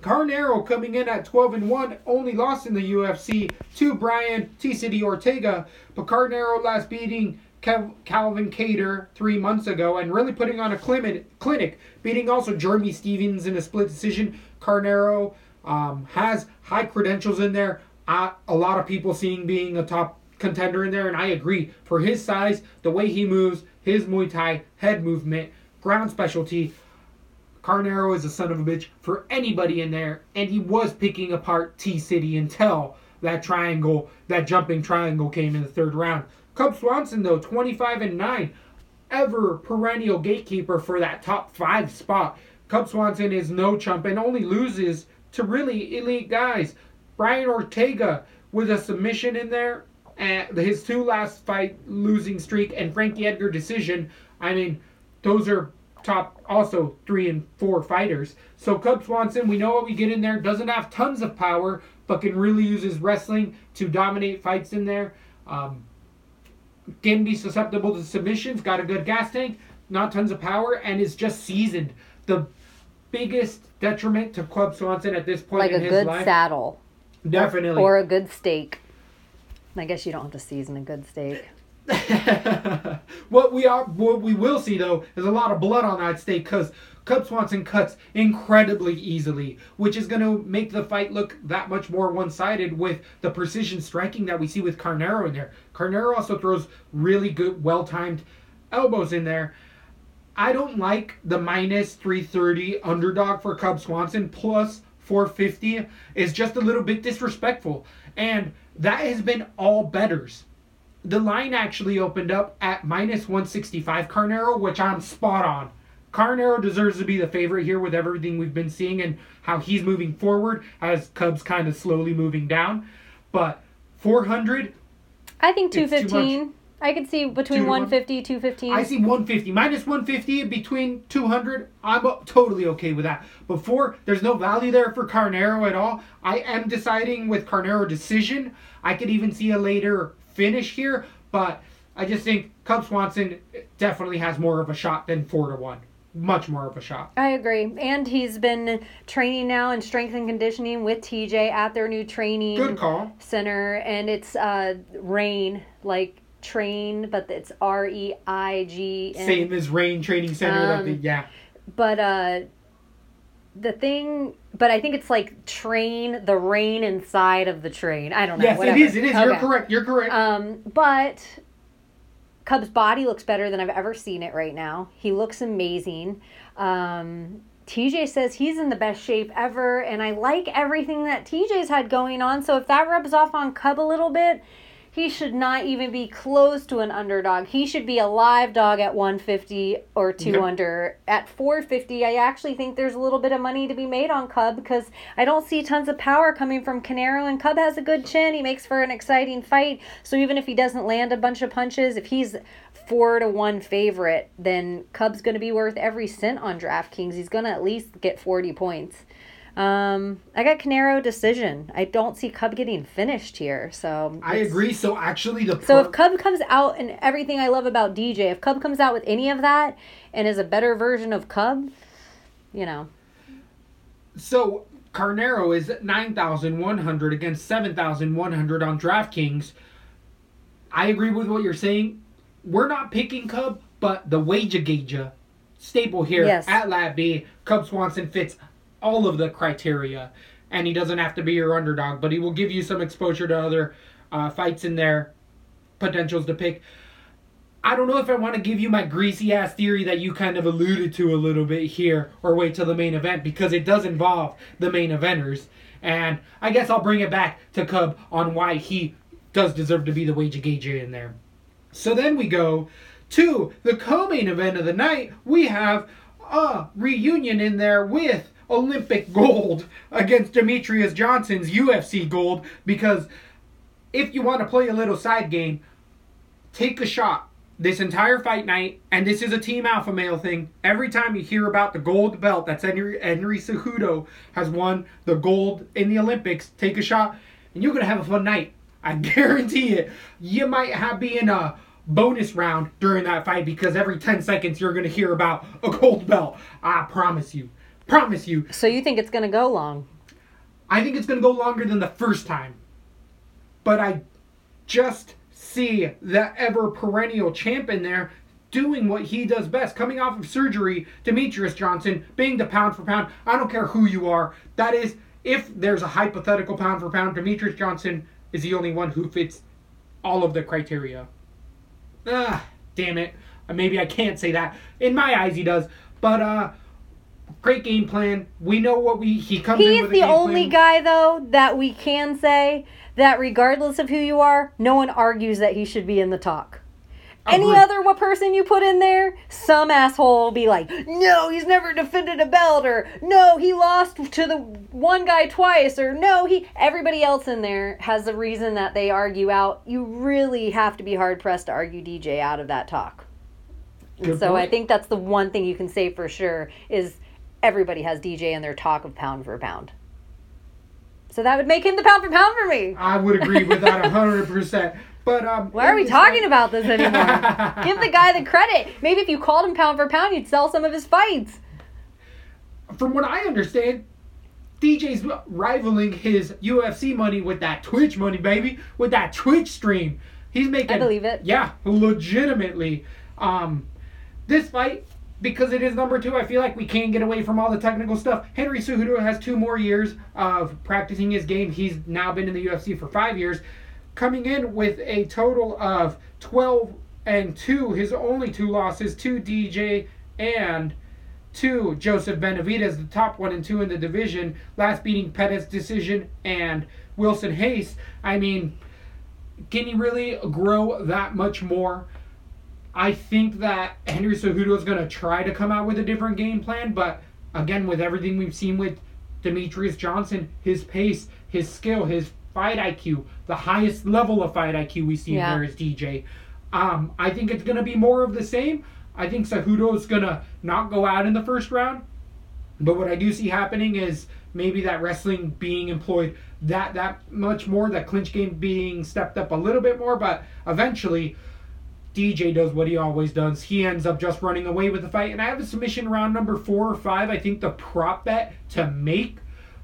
Carneiro coming in at 12 and 1, only lost in the UFC to Brian T City Ortega, but Carneiro last beating Kev- Calvin Kattar three months ago and really putting on a clinic, clinic beating also Jeremy Stephens in a split decision. Carneiro um, has high credentials in there. Uh, a lot of people seeing being a top contender in there, and I agree. For his size, the way he moves, his Muay Thai head movement, ground specialty, Carneiro is a son of a bitch for anybody in there, and he was picking apart T City until that triangle, that jumping triangle came in the third round. Cub Swanson though, 25 and 9, ever perennial gatekeeper for that top five spot. Cub Swanson is no chump and only loses to really elite guys. Brian Ortega with a submission in there, and his two last fight losing streak, and Frankie Edgar decision. I mean, those are top also three and four fighters. So Cub Swanson, we know what we get in there. Doesn't have tons of power, but can really use his wrestling to dominate fights in there. Um, can be susceptible to submissions. Got a good gas tank, not tons of power, and is just seasoned. The biggest detriment to Cub Swanson at this point Like in a good saddle. definitely. Or a good steak. I guess you don't have to season a good steak. what we are, what we will see though, is a lot of blood on that steak because Cub Swanson cuts incredibly easily, which is going to make the fight look that much more one-sided with the precision striking that we see with Carneiro in there. Carneiro also throws really good, well-timed elbows in there. I don't like the minus 330 underdog for Cub Swanson plus 450 is just a little bit disrespectful. And that has been all betters. The line actually opened up at minus 165 Carneiro, which I'm spot on. Carneiro deserves to be the favorite here with everything we've been seeing and how he's moving forward as Cubs kind of slowly moving down. But 400, I think 215. I could see between Two 150, 215. I see 150 minus 150 between 200. I'm totally okay with that. Before there's no value there for Carneiro at all. I am deciding with Carneiro decision. I could even see a later finish here, but I just think Cub Swanson definitely has more of a shot than four to one. Much more of a shot. I agree. And he's been training now in strength and conditioning with TJ at their new training Good call. center. And it's uh, Rain, like train, but it's R E I G. N. Same as Rain Training Center. Um, yeah. But uh, the thing, but I think it's like train, the rain inside of the train. I don't know. Yes, whatever. it is. It is. You're correct. You're correct. Um, but Cub's body looks better than I've ever seen it right now. He looks amazing. Um, TJ says he's in the best shape ever, and I like everything that TJ's had going on. So if that rubs off on Cub a little bit, he should not even be close to an underdog. He should be a live dog at 150 or two Yep. under. At 450, I actually think there's a little bit of money to be made on Cub because I don't see tons of power coming from Carneiro, and Cub has a good chin. He makes for an exciting fight. So even if he doesn't land a bunch of punches, if he's four to one favorite, then Cub's going to be worth every cent on DraftKings. He's going to at least get 40 points. Um, I got Carneiro decision. I don't see Cub getting finished here. So I agree. So actually, the so if Cub comes out and everything I love about DJ, if Cub comes out with any of that and is a better version of Cub, you know, So Carneiro is nine thousand one hundred against seven thousand one hundred on DraftKings. I agree with what you're saying. we're not picking Cub, but the wager gauger staple here Yes. at Lab B, Cub Swanson fits all of the criteria, and he doesn't have to be your underdog, but he will give you some exposure to other uh, fights in there, potentials to pick. I don't know if I want to give you my greasy ass theory that you kind of alluded to a little bit here, or wait till the main event because it does involve the main eventers. And I guess I'll bring it back to Cub on why he does deserve to be the wager gauger in there. So then we go to the co-main event of the night. We have a reunion in there with Olympic gold against Demetrious Johnson's UFC gold because if you want to play a little side game, take a shot this entire fight night, and this is a team alpha male thing. Every time you hear about the gold belt that's Henry, Henry Cejudo has won the gold in the Olympics, take a shot, and you're gonna have a fun night. I guarantee it. You might have be in a bonus round during that fight because every 10 seconds you're gonna hear about a gold belt. I promise you. Promise you. So you think it's going to go long? I think it's going to go longer than the first time. But I just see the ever perennial champ in there doing what he does best. Coming off of surgery, Demetrious Johnson being the pound for pound. I don't care who you are. That is, if there's a hypothetical pound for pound, Demetrious Johnson is the only one who fits all of the criteria. Ah, damn it. Maybe I can't say that. In my eyes, he does. But, uh, great game plan. We know what we. He comes in He's with the only plan. guy, though, that we can say that regardless of who you are, no one argues that he should be in the talk. Any Agreed. other what person you put in there, some asshole will be like, no, he's never defended a belt, or no, he lost to the one guy twice, or no, he. Everybody else in there has a reason that they argue out. You really have to be hard pressed to argue DJ out of that talk. And Good so I think that's the one thing you can say for sure is everybody has DJ in their talk of pound for pound. So that would make him the pound for pound for me. I would agree with that hundred percent. But um, Why are we talking about this anymore? Give the guy the credit. Maybe if you called him pound for pound, you'd sell some of his fights. From what I understand, DJ's rivaling his UFC money with that Twitch money, baby, with that Twitch stream. He's making. I believe it. Yeah, legitimately. Um, this fight. Because it is number two, I feel like we can't get away from all the technical stuff. Henry Cejudo has two more years of practicing his game. He's now been in the UFC for five years. coming in with a total of 12 and 2. His only two losses to DJ and to Joseph Benavidez, the top one and two in the division, last beating Pettis decision and Wilson Reis. I mean, can he really grow that much more? I think that Henry Cejudo is going to try to come out with a different game plan, but again, with everything we've seen with Demetrious Johnson, his pace, his skill, his fight IQ, the highest level of fight IQ we see Yeah. there is DJ. Um, I think it's going to be more of the same. I think Cejudo is going to not go out in the first round. But what I do see happening is maybe that wrestling being employed that that much more, that clinch game being stepped up a little bit more, but eventually DJ does what he always does. He ends up just running away with the fight. And I have a submission round number four or five. I think the prop bet to make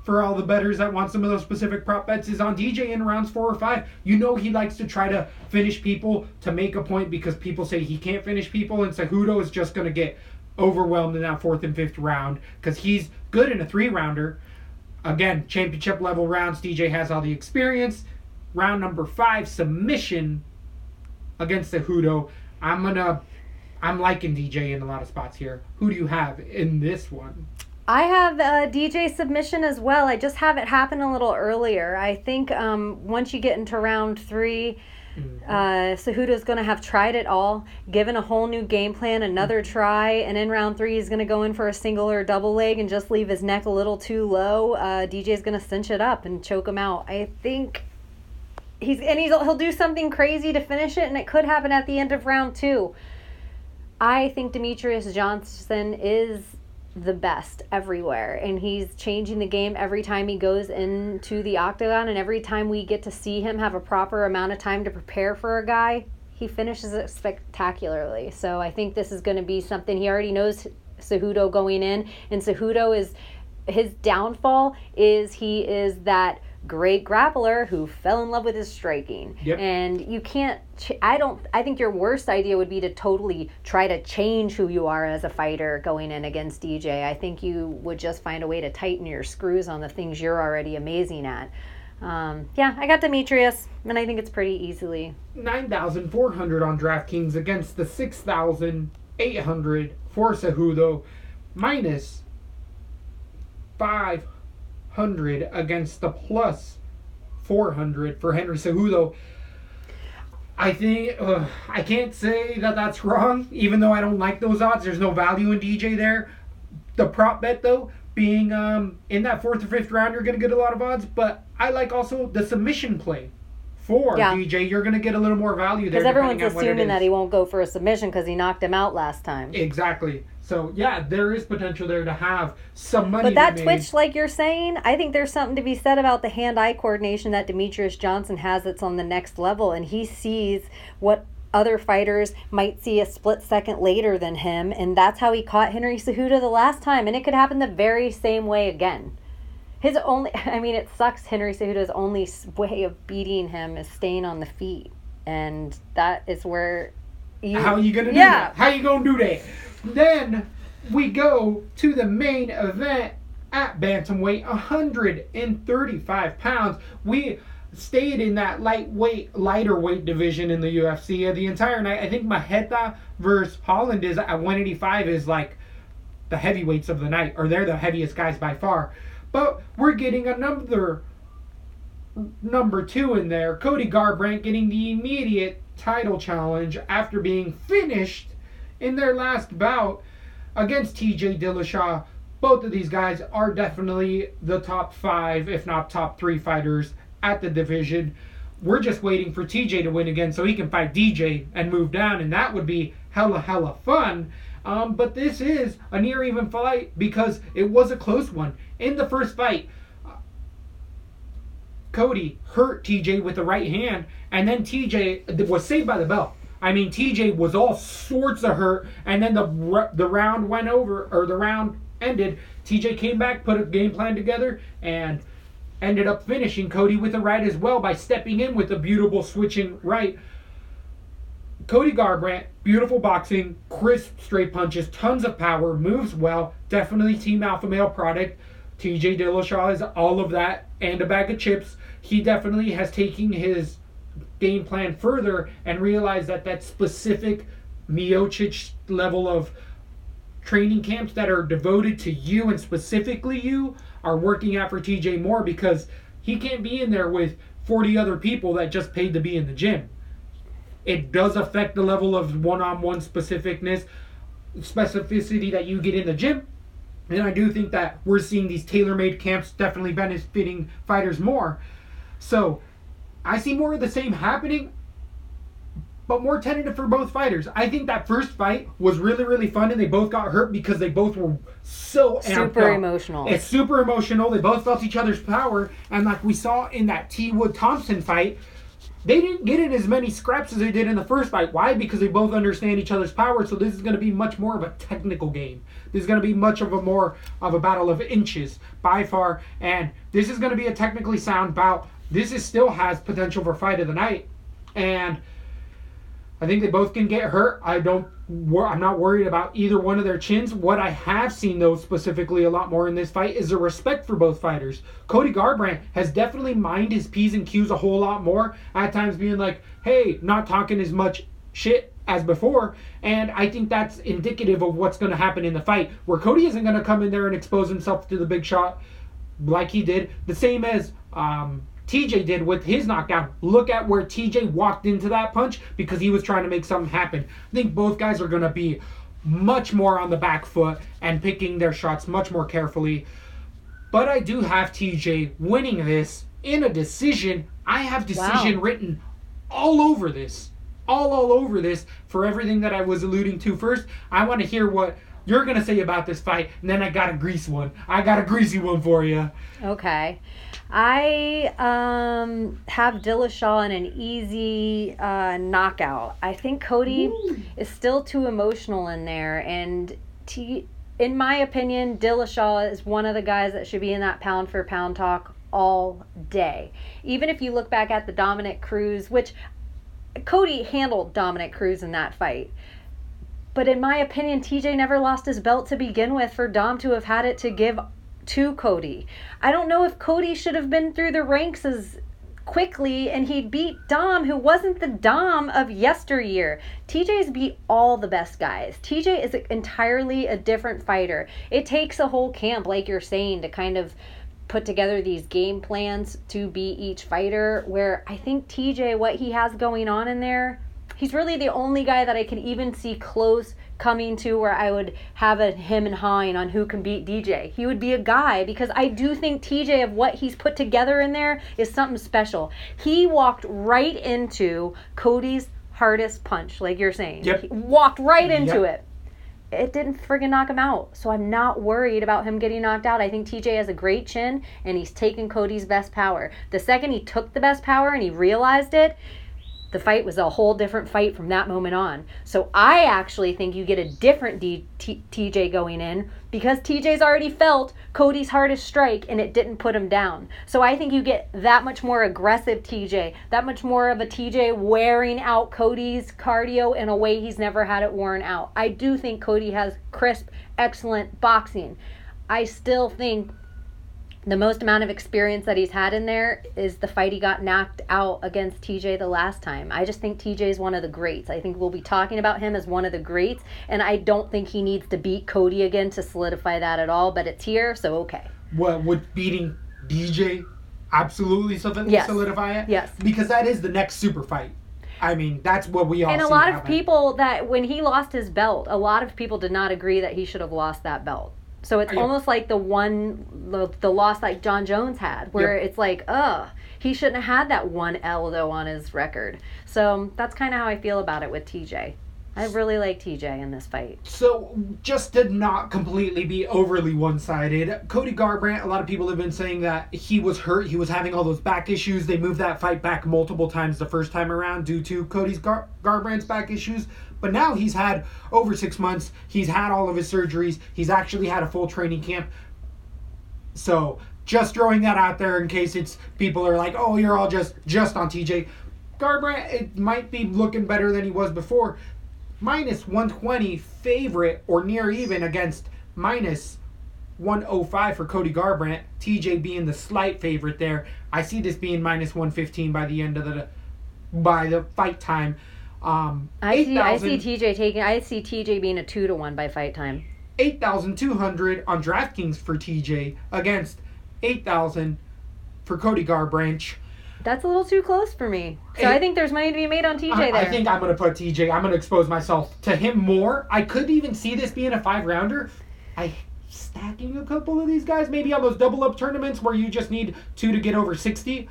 for all the betters that want some of those specific prop bets is on DJ in rounds four or five. You know he likes to try to finish people to make a point because people say he can't finish people, and Cejudo is just going to get overwhelmed in that fourth and fifth round because he's good in a three rounder. Again, championship level rounds. DJ has all the experience. Round number five, submission against Cejudo. I'm gonna, I'm liking DJ in a lot of spots here. Who do you have in this one? I have a DJ submission as well. I just have it happen a little earlier. I think um, once you get into round three, uh, Cejudo's going to have tried it all, given a whole new game plan, another try, and in round three, he's going to go in for a single or double leg and just leave his neck a little too low. Uh, DJ's going to cinch it up and choke him out. I think he's and he's he'll do something crazy to finish it, and it could happen at the end of round two. I think Demetrious Johnson is the best everywhere and he's changing the game every time he goes into the octagon and every time we get to see him have a proper amount of time to prepare for a guy he finishes it spectacularly so i think this is going to be something he already knows Cejudo going in and Cejudo is his downfall is he is that great grappler who fell in love with his striking. Yep. And you can't, ch- I don't, I think your worst idea would be to totally try to change who you are as a fighter going in against DJ. I think you would just find a way to tighten your screws on the things you're already amazing at. Um, yeah, I got Demetrius, and I think it's pretty easily. 9,400 on DraftKings against the 6,800 for Cejudo, minus 500 against the plus 400 for Henry Cejudo. I think uh, I can't say that that's wrong, even though I don't like those odds. There's no value in DJ there. The prop bet though, being um, in that fourth or fifth round, you're gonna get a lot of odds. But I like also the submission play for Yeah. DJ. You're gonna get a little more value there. Because everyone's depending on what it assuming that he won't go for a submission because he knocked him out last time. Exactly. So yeah, there is potential there to have some money. But that twitch, like you're saying, I think there's something to be said about the hand-eye coordination that Demetrious Johnson has. That's on the next level, and he sees what other fighters might see a split second later than him, and that's how he caught Henry Cejudo the last time, and it could happen the very same way again. His only, I mean, it sucks. Henry Cejudo's only way of beating him is staying on the feet, and that is where. You, How you gonna do Yeah. that? How are you gonna do that? Then we go to the main event at bantamweight, 135 pounds. We stayed in that lightweight, lighter weight division in the UFC uh, the entire night. I think Marreta versus Holland is at 185 is like the heavyweights of the night, or they're the heaviest guys by far. But we're getting another number two in there. Cody Garbrandt getting the immediate title challenge after being finished in their last bout against TJ Dillashaw. Both of these guys are definitely the top five, if not top three fighters at the division. We're just waiting for TJ to win again so he can fight DJ and move down, and that would be hella, hella fun. Um, but this is a near even fight because it was a close one. In the first fight, Cody hurt TJ with the right hand, and then TJ was saved by the bell. I mean, TJ was all sorts of hurt, and then the the round went over, or the round ended. TJ came back, put a game plan together, and ended up finishing Cody with a right as well by stepping in with a beautiful switching right. Cody Garbrandt, beautiful boxing, crisp straight punches, tons of power, moves well, definitely team alpha male product. TJ Dillashaw is all of that and a bag of chips. He definitely has taken his game plan further and realized that that specific Miocic level of training camps that are devoted to you and specifically you are working out for TJ more because he can't be in there with 40 other people that just paid to be in the gym. It does affect the level of one-on-one specificness, specificity that you get in the gym. And I do think that we're seeing these tailor-made camps definitely benefiting fighters more. So, I see more of the same happening but more tentative for both fighters. I think that first fight was really, really fun, and they both got hurt because they both were so Super up. emotional. It's super emotional. They both felt each other's power, and like we saw in that T Wood Thompson fight, they didn't get in as many scraps as they did in the first fight. Why? Because they both understand each other's power. So this is going to be much more of a technical game. This is going to be much of a more of a battle of inches by far, and this is going to be a technically sound bout. This is still has potential for fight of the night, and. I think they both can get hurt. I don't. I'm not worried about either one of their chins. What I have seen, though, specifically a lot more in this fight is the respect for both fighters. Cody Garbrandt has definitely mined his p's and q's a whole lot more. At times, being like, "Hey, not talking as much shit as before," and I think that's indicative of what's going to happen in the fight. Where Cody isn't going to come in there and expose himself to the big shot like he did, the same as um, TJ did with his knockout. Look at where TJ walked into that punch because he was trying to make something happen. I think both guys are going to be much more on the back foot and picking their shots much more carefully. But I do have TJ winning this in a decision. I have decision Wow. written all over this. All all over this for everything that I was alluding to first. I want to hear what you're going to say about this fight, and then I got a grease one. I got a greasy one for you. Okay. I um, have Dillashaw in an easy uh, knockout. I think Cody is still too emotional in there. And T- in my opinion, Dillashaw is one of the guys that should be in that pound for pound talk all day. Even if you look back at the Dominick Cruz, which Cody handled Dominick Cruz in that fight. But in my opinion, TJ never lost his belt to begin with for Dom to have had it to give to Cody. I don't know if Cody should have been through the ranks as quickly and he beat Dom, who wasn't the Dom of yesteryear. TJ's beat all the best guys. TJ is entirely a different fighter. It takes a whole camp, like you're saying, to kind of put together these game plans to beat each fighter. Where I think TJ, what he has going on in there, he's really the only guy that I can even see close coming to where I would have a him and Hein on who can beat DJ. He would be a guy because I do think TJ of what he's put together in there is something special. He walked right into Cody's hardest punch, like you're saying. Yep. He walked right into Yep. it. It didn't friggin' knock him out. So I'm not worried about him getting knocked out. I think TJ has a great chin and he's taken Cody's best power. The second he took the best power and he realized it, the fight was a whole different fight from that moment on. So I actually think you get a different D- T- TJ going in because TJ's already felt Cody's hardest strike and it didn't put him down. So I think you get that much more aggressive TJ, that much more of a TJ wearing out Cody's cardio in a way he's never had it worn out. I do think Cody has crisp, excellent boxing. I still think the most amount of experience that he's had in there is the fight he got knocked out against TJ the last time. I just think TJ is one of the greats. I think we'll be talking about him as one of the greats, and I don't think he needs to beat Cody again to solidify that at all, but it's here, so okay. What would beating DJ absolutely Yes. solidify it? Yes. Because that is the next super fight. I mean, that's what we all And a lot of happen. people that when he lost his belt, a lot of people did not agree that he should have lost that belt. So it's almost like the one the, the loss like Jon Jones had, where Yep. it's like, ugh, he shouldn't have had that one L though on his record. So that's kind of how I feel about it with TJ. I really like TJ in this fight. So, just to not completely be overly one sided, Cody Garbrandt, a lot of people have been saying that he was hurt. He was having all those back issues. They moved that fight back multiple times the first time around due to Cody's Gar- Garbrandt's back issues. But now he's had over six months. He's had all of his surgeries. He's actually had a full training camp. So, just throwing that out there in case it's people are like, oh, you're all just just on TJ. Garbrandt, it might be looking better than he was before. Minus 120 favorite or near even against minus 105 for Cody Garbrandt. TJ being the slight favorite there. I see this being minus 115 by the end of the by the fight time. Um, I see. I see TJ taking. I see TJ being a two to one by fight time. 8,200 on DraftKings for TJ against 8,000 for Cody Garbrandt. That's a little too close for me. So Hey, I think there's money to be made on TJ I, there. I think I'm going to put TJ. I'm going to expose myself to him more. I could even see this being a five rounder. I stacking a couple of these guys, maybe on those double up tournaments where you just need two to get over 60.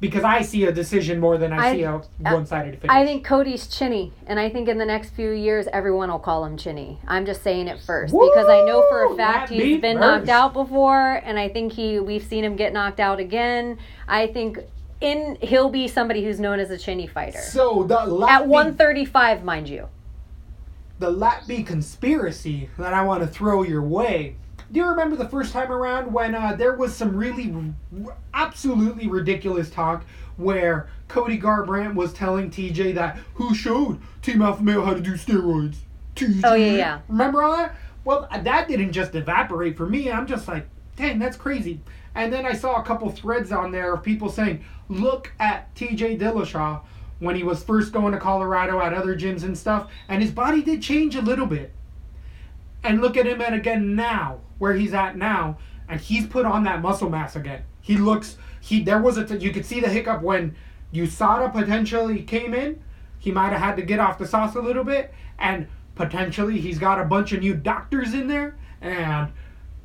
Because I see a decision more than I, I- see a uh, one sided finish. I think Cody's chinny, and I think in the next few years everyone will call him chinny. I'm just saying it first because I know for a fact That he's been first. knocked out before, and I think he we've seen him get knocked out again. I think in he'll be somebody who's known as a chinny fighter so the at Latvi, 135, mind you. the Latby conspiracy that I want to throw your way. Do you remember the first time around when uh, there was some really, r- absolutely ridiculous talk where Cody Garbrandt was telling TJ that who showed Team Alpha Male how to do steroids? TJ. Oh, yeah, yeah. Remember all that? Well, that didn't just evaporate for me. I'm just like, dang, that's crazy. And then I saw a couple threads on there of people saying, look at TJ Dillashaw when he was first going to Colorado at other gyms and stuff, and his body did change a little bit. And look at him at again now, where he's at now, and he's put on that muscle mass again. He looks he there was a t- you could see the hiccup when USADA potentially came in. He might have had to get off the sauce a little bit, and potentially he's got a bunch of new doctors in there, and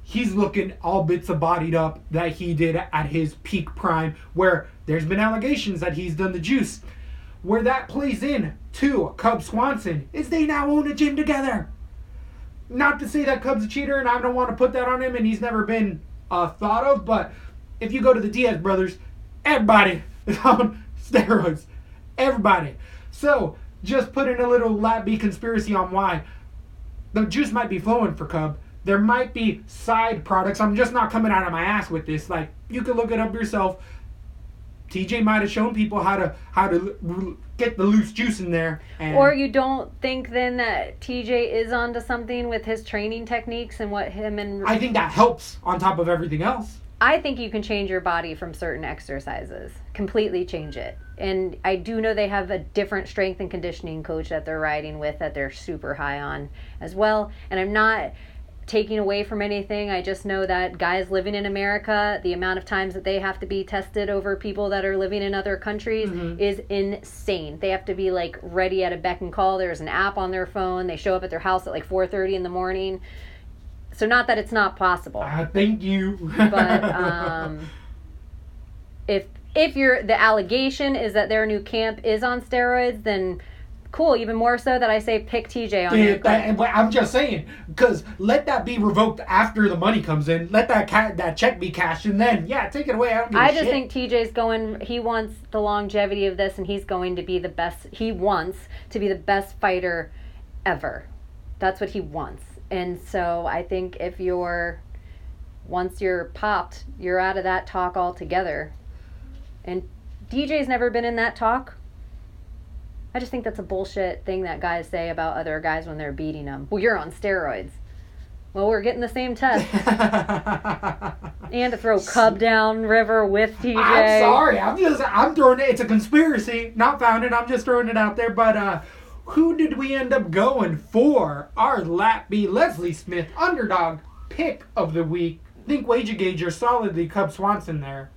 he's looking all bits of bodied up that he did at his peak prime, where there's been allegations that he's done the juice. Where that plays in to Cub Swanson is they now own a gym together. Not to say that Cub's a cheater, and I don't want to put that on him, and he's never been uh, thought of, but if you go to the Diaz brothers, everybody is on steroids. Everybody. So, just putting a little lab conspiracy on why the juice might be flowing for Cub. There might be side products. I'm just not coming out of my ass with this. Like you can look it up yourself. TJ might have shown people how to how to get the loose juice in there. And Or you don't think then that TJ is onto something with his training techniques and what him and I think that helps on top of everything else. I think you can change your body from certain exercises, completely change it. And I do know they have a different strength and conditioning coach that they're riding with that they're super high on as well. And I'm not taking away from anything. I just know that guys living in America, the amount of times that they have to be tested over people that are living in other countries is insane. They have to be like ready at a beck and call. There's an app on their phone. They show up at their house at like 4:30 in the morning. So not that it's not possible Uh, thank you. but um, if if you're the allegation is that their new camp is on steroids, then cool. Even more so that I say pick TJ on Dude, that, but I'm just saying, because let that be revoked after the money comes in. Let that ca- that check be cashed, and then yeah, take it away. I don't give a I just shit. think TJ's going. He wants the longevity of this, and he's going to be the best. He wants to be the best fighter ever. That's what he wants. And so I think if you're once you're popped, you're out of that talk altogether. And DJ's never been in that talk. I just think that's a bullshit thing that guys say about other guys when they're beating them. Well, you're on steroids. Well, we're getting the same test. and to throw Cub down river with TJ. I'm sorry. I'm just I'm throwing it. It's a conspiracy, not founded. I'm just throwing it out there. But uh, who did we end up going for our lap B Leslie Smith underdog pick of the week? I think Wager Gager solidly Cub Swanson there.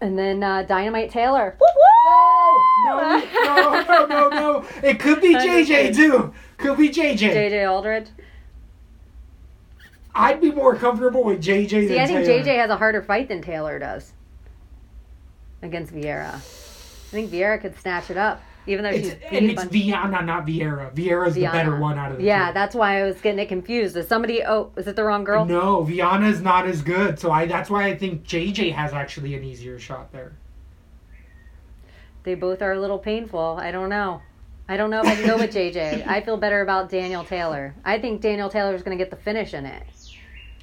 And then uh, Dynamite Taylor. Woo No, no, no, no, no. It could be JJ too. Could be JJ. JJ Aldrich. I'd be more comfortable with JJ See, than I think Taylor. JJ has a harder fight than Taylor does against Vieira. I think Vieira could snatch it up, even though It's, she's beat and it's. Viana, not Vieira. Vieira's the better one out of the Yeah, two. that's why I was getting it confused. Is somebody? Oh, is it the wrong girl? No, Viana's not as good. So I that's why I think JJ has actually an easier shot there. They both are a little painful. I don't know. I don't know if I can go with JJ. I feel better about Danielle Taylor. I think Danielle Taylor is going to get the finish in it.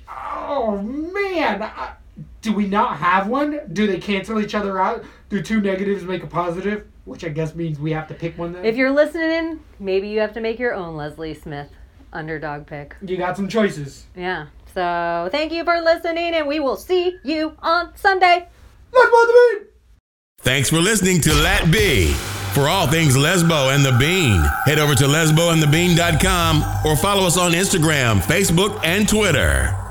Oh man, I, do we not have one? Do they cancel each other out? Do two negatives make a positive? Which I guess means we have to pick one then. If you're listening, maybe you have to make your own Leslie Smith underdog pick. you got some choices. Yeah. So thank you for listening, and we will see you on Sunday. Let's the beat. Thanks for listening to Lat B. For all things Lesbo and the Bean, head over to lesboandthebean.com or follow us on Instagram, Facebook, and Twitter.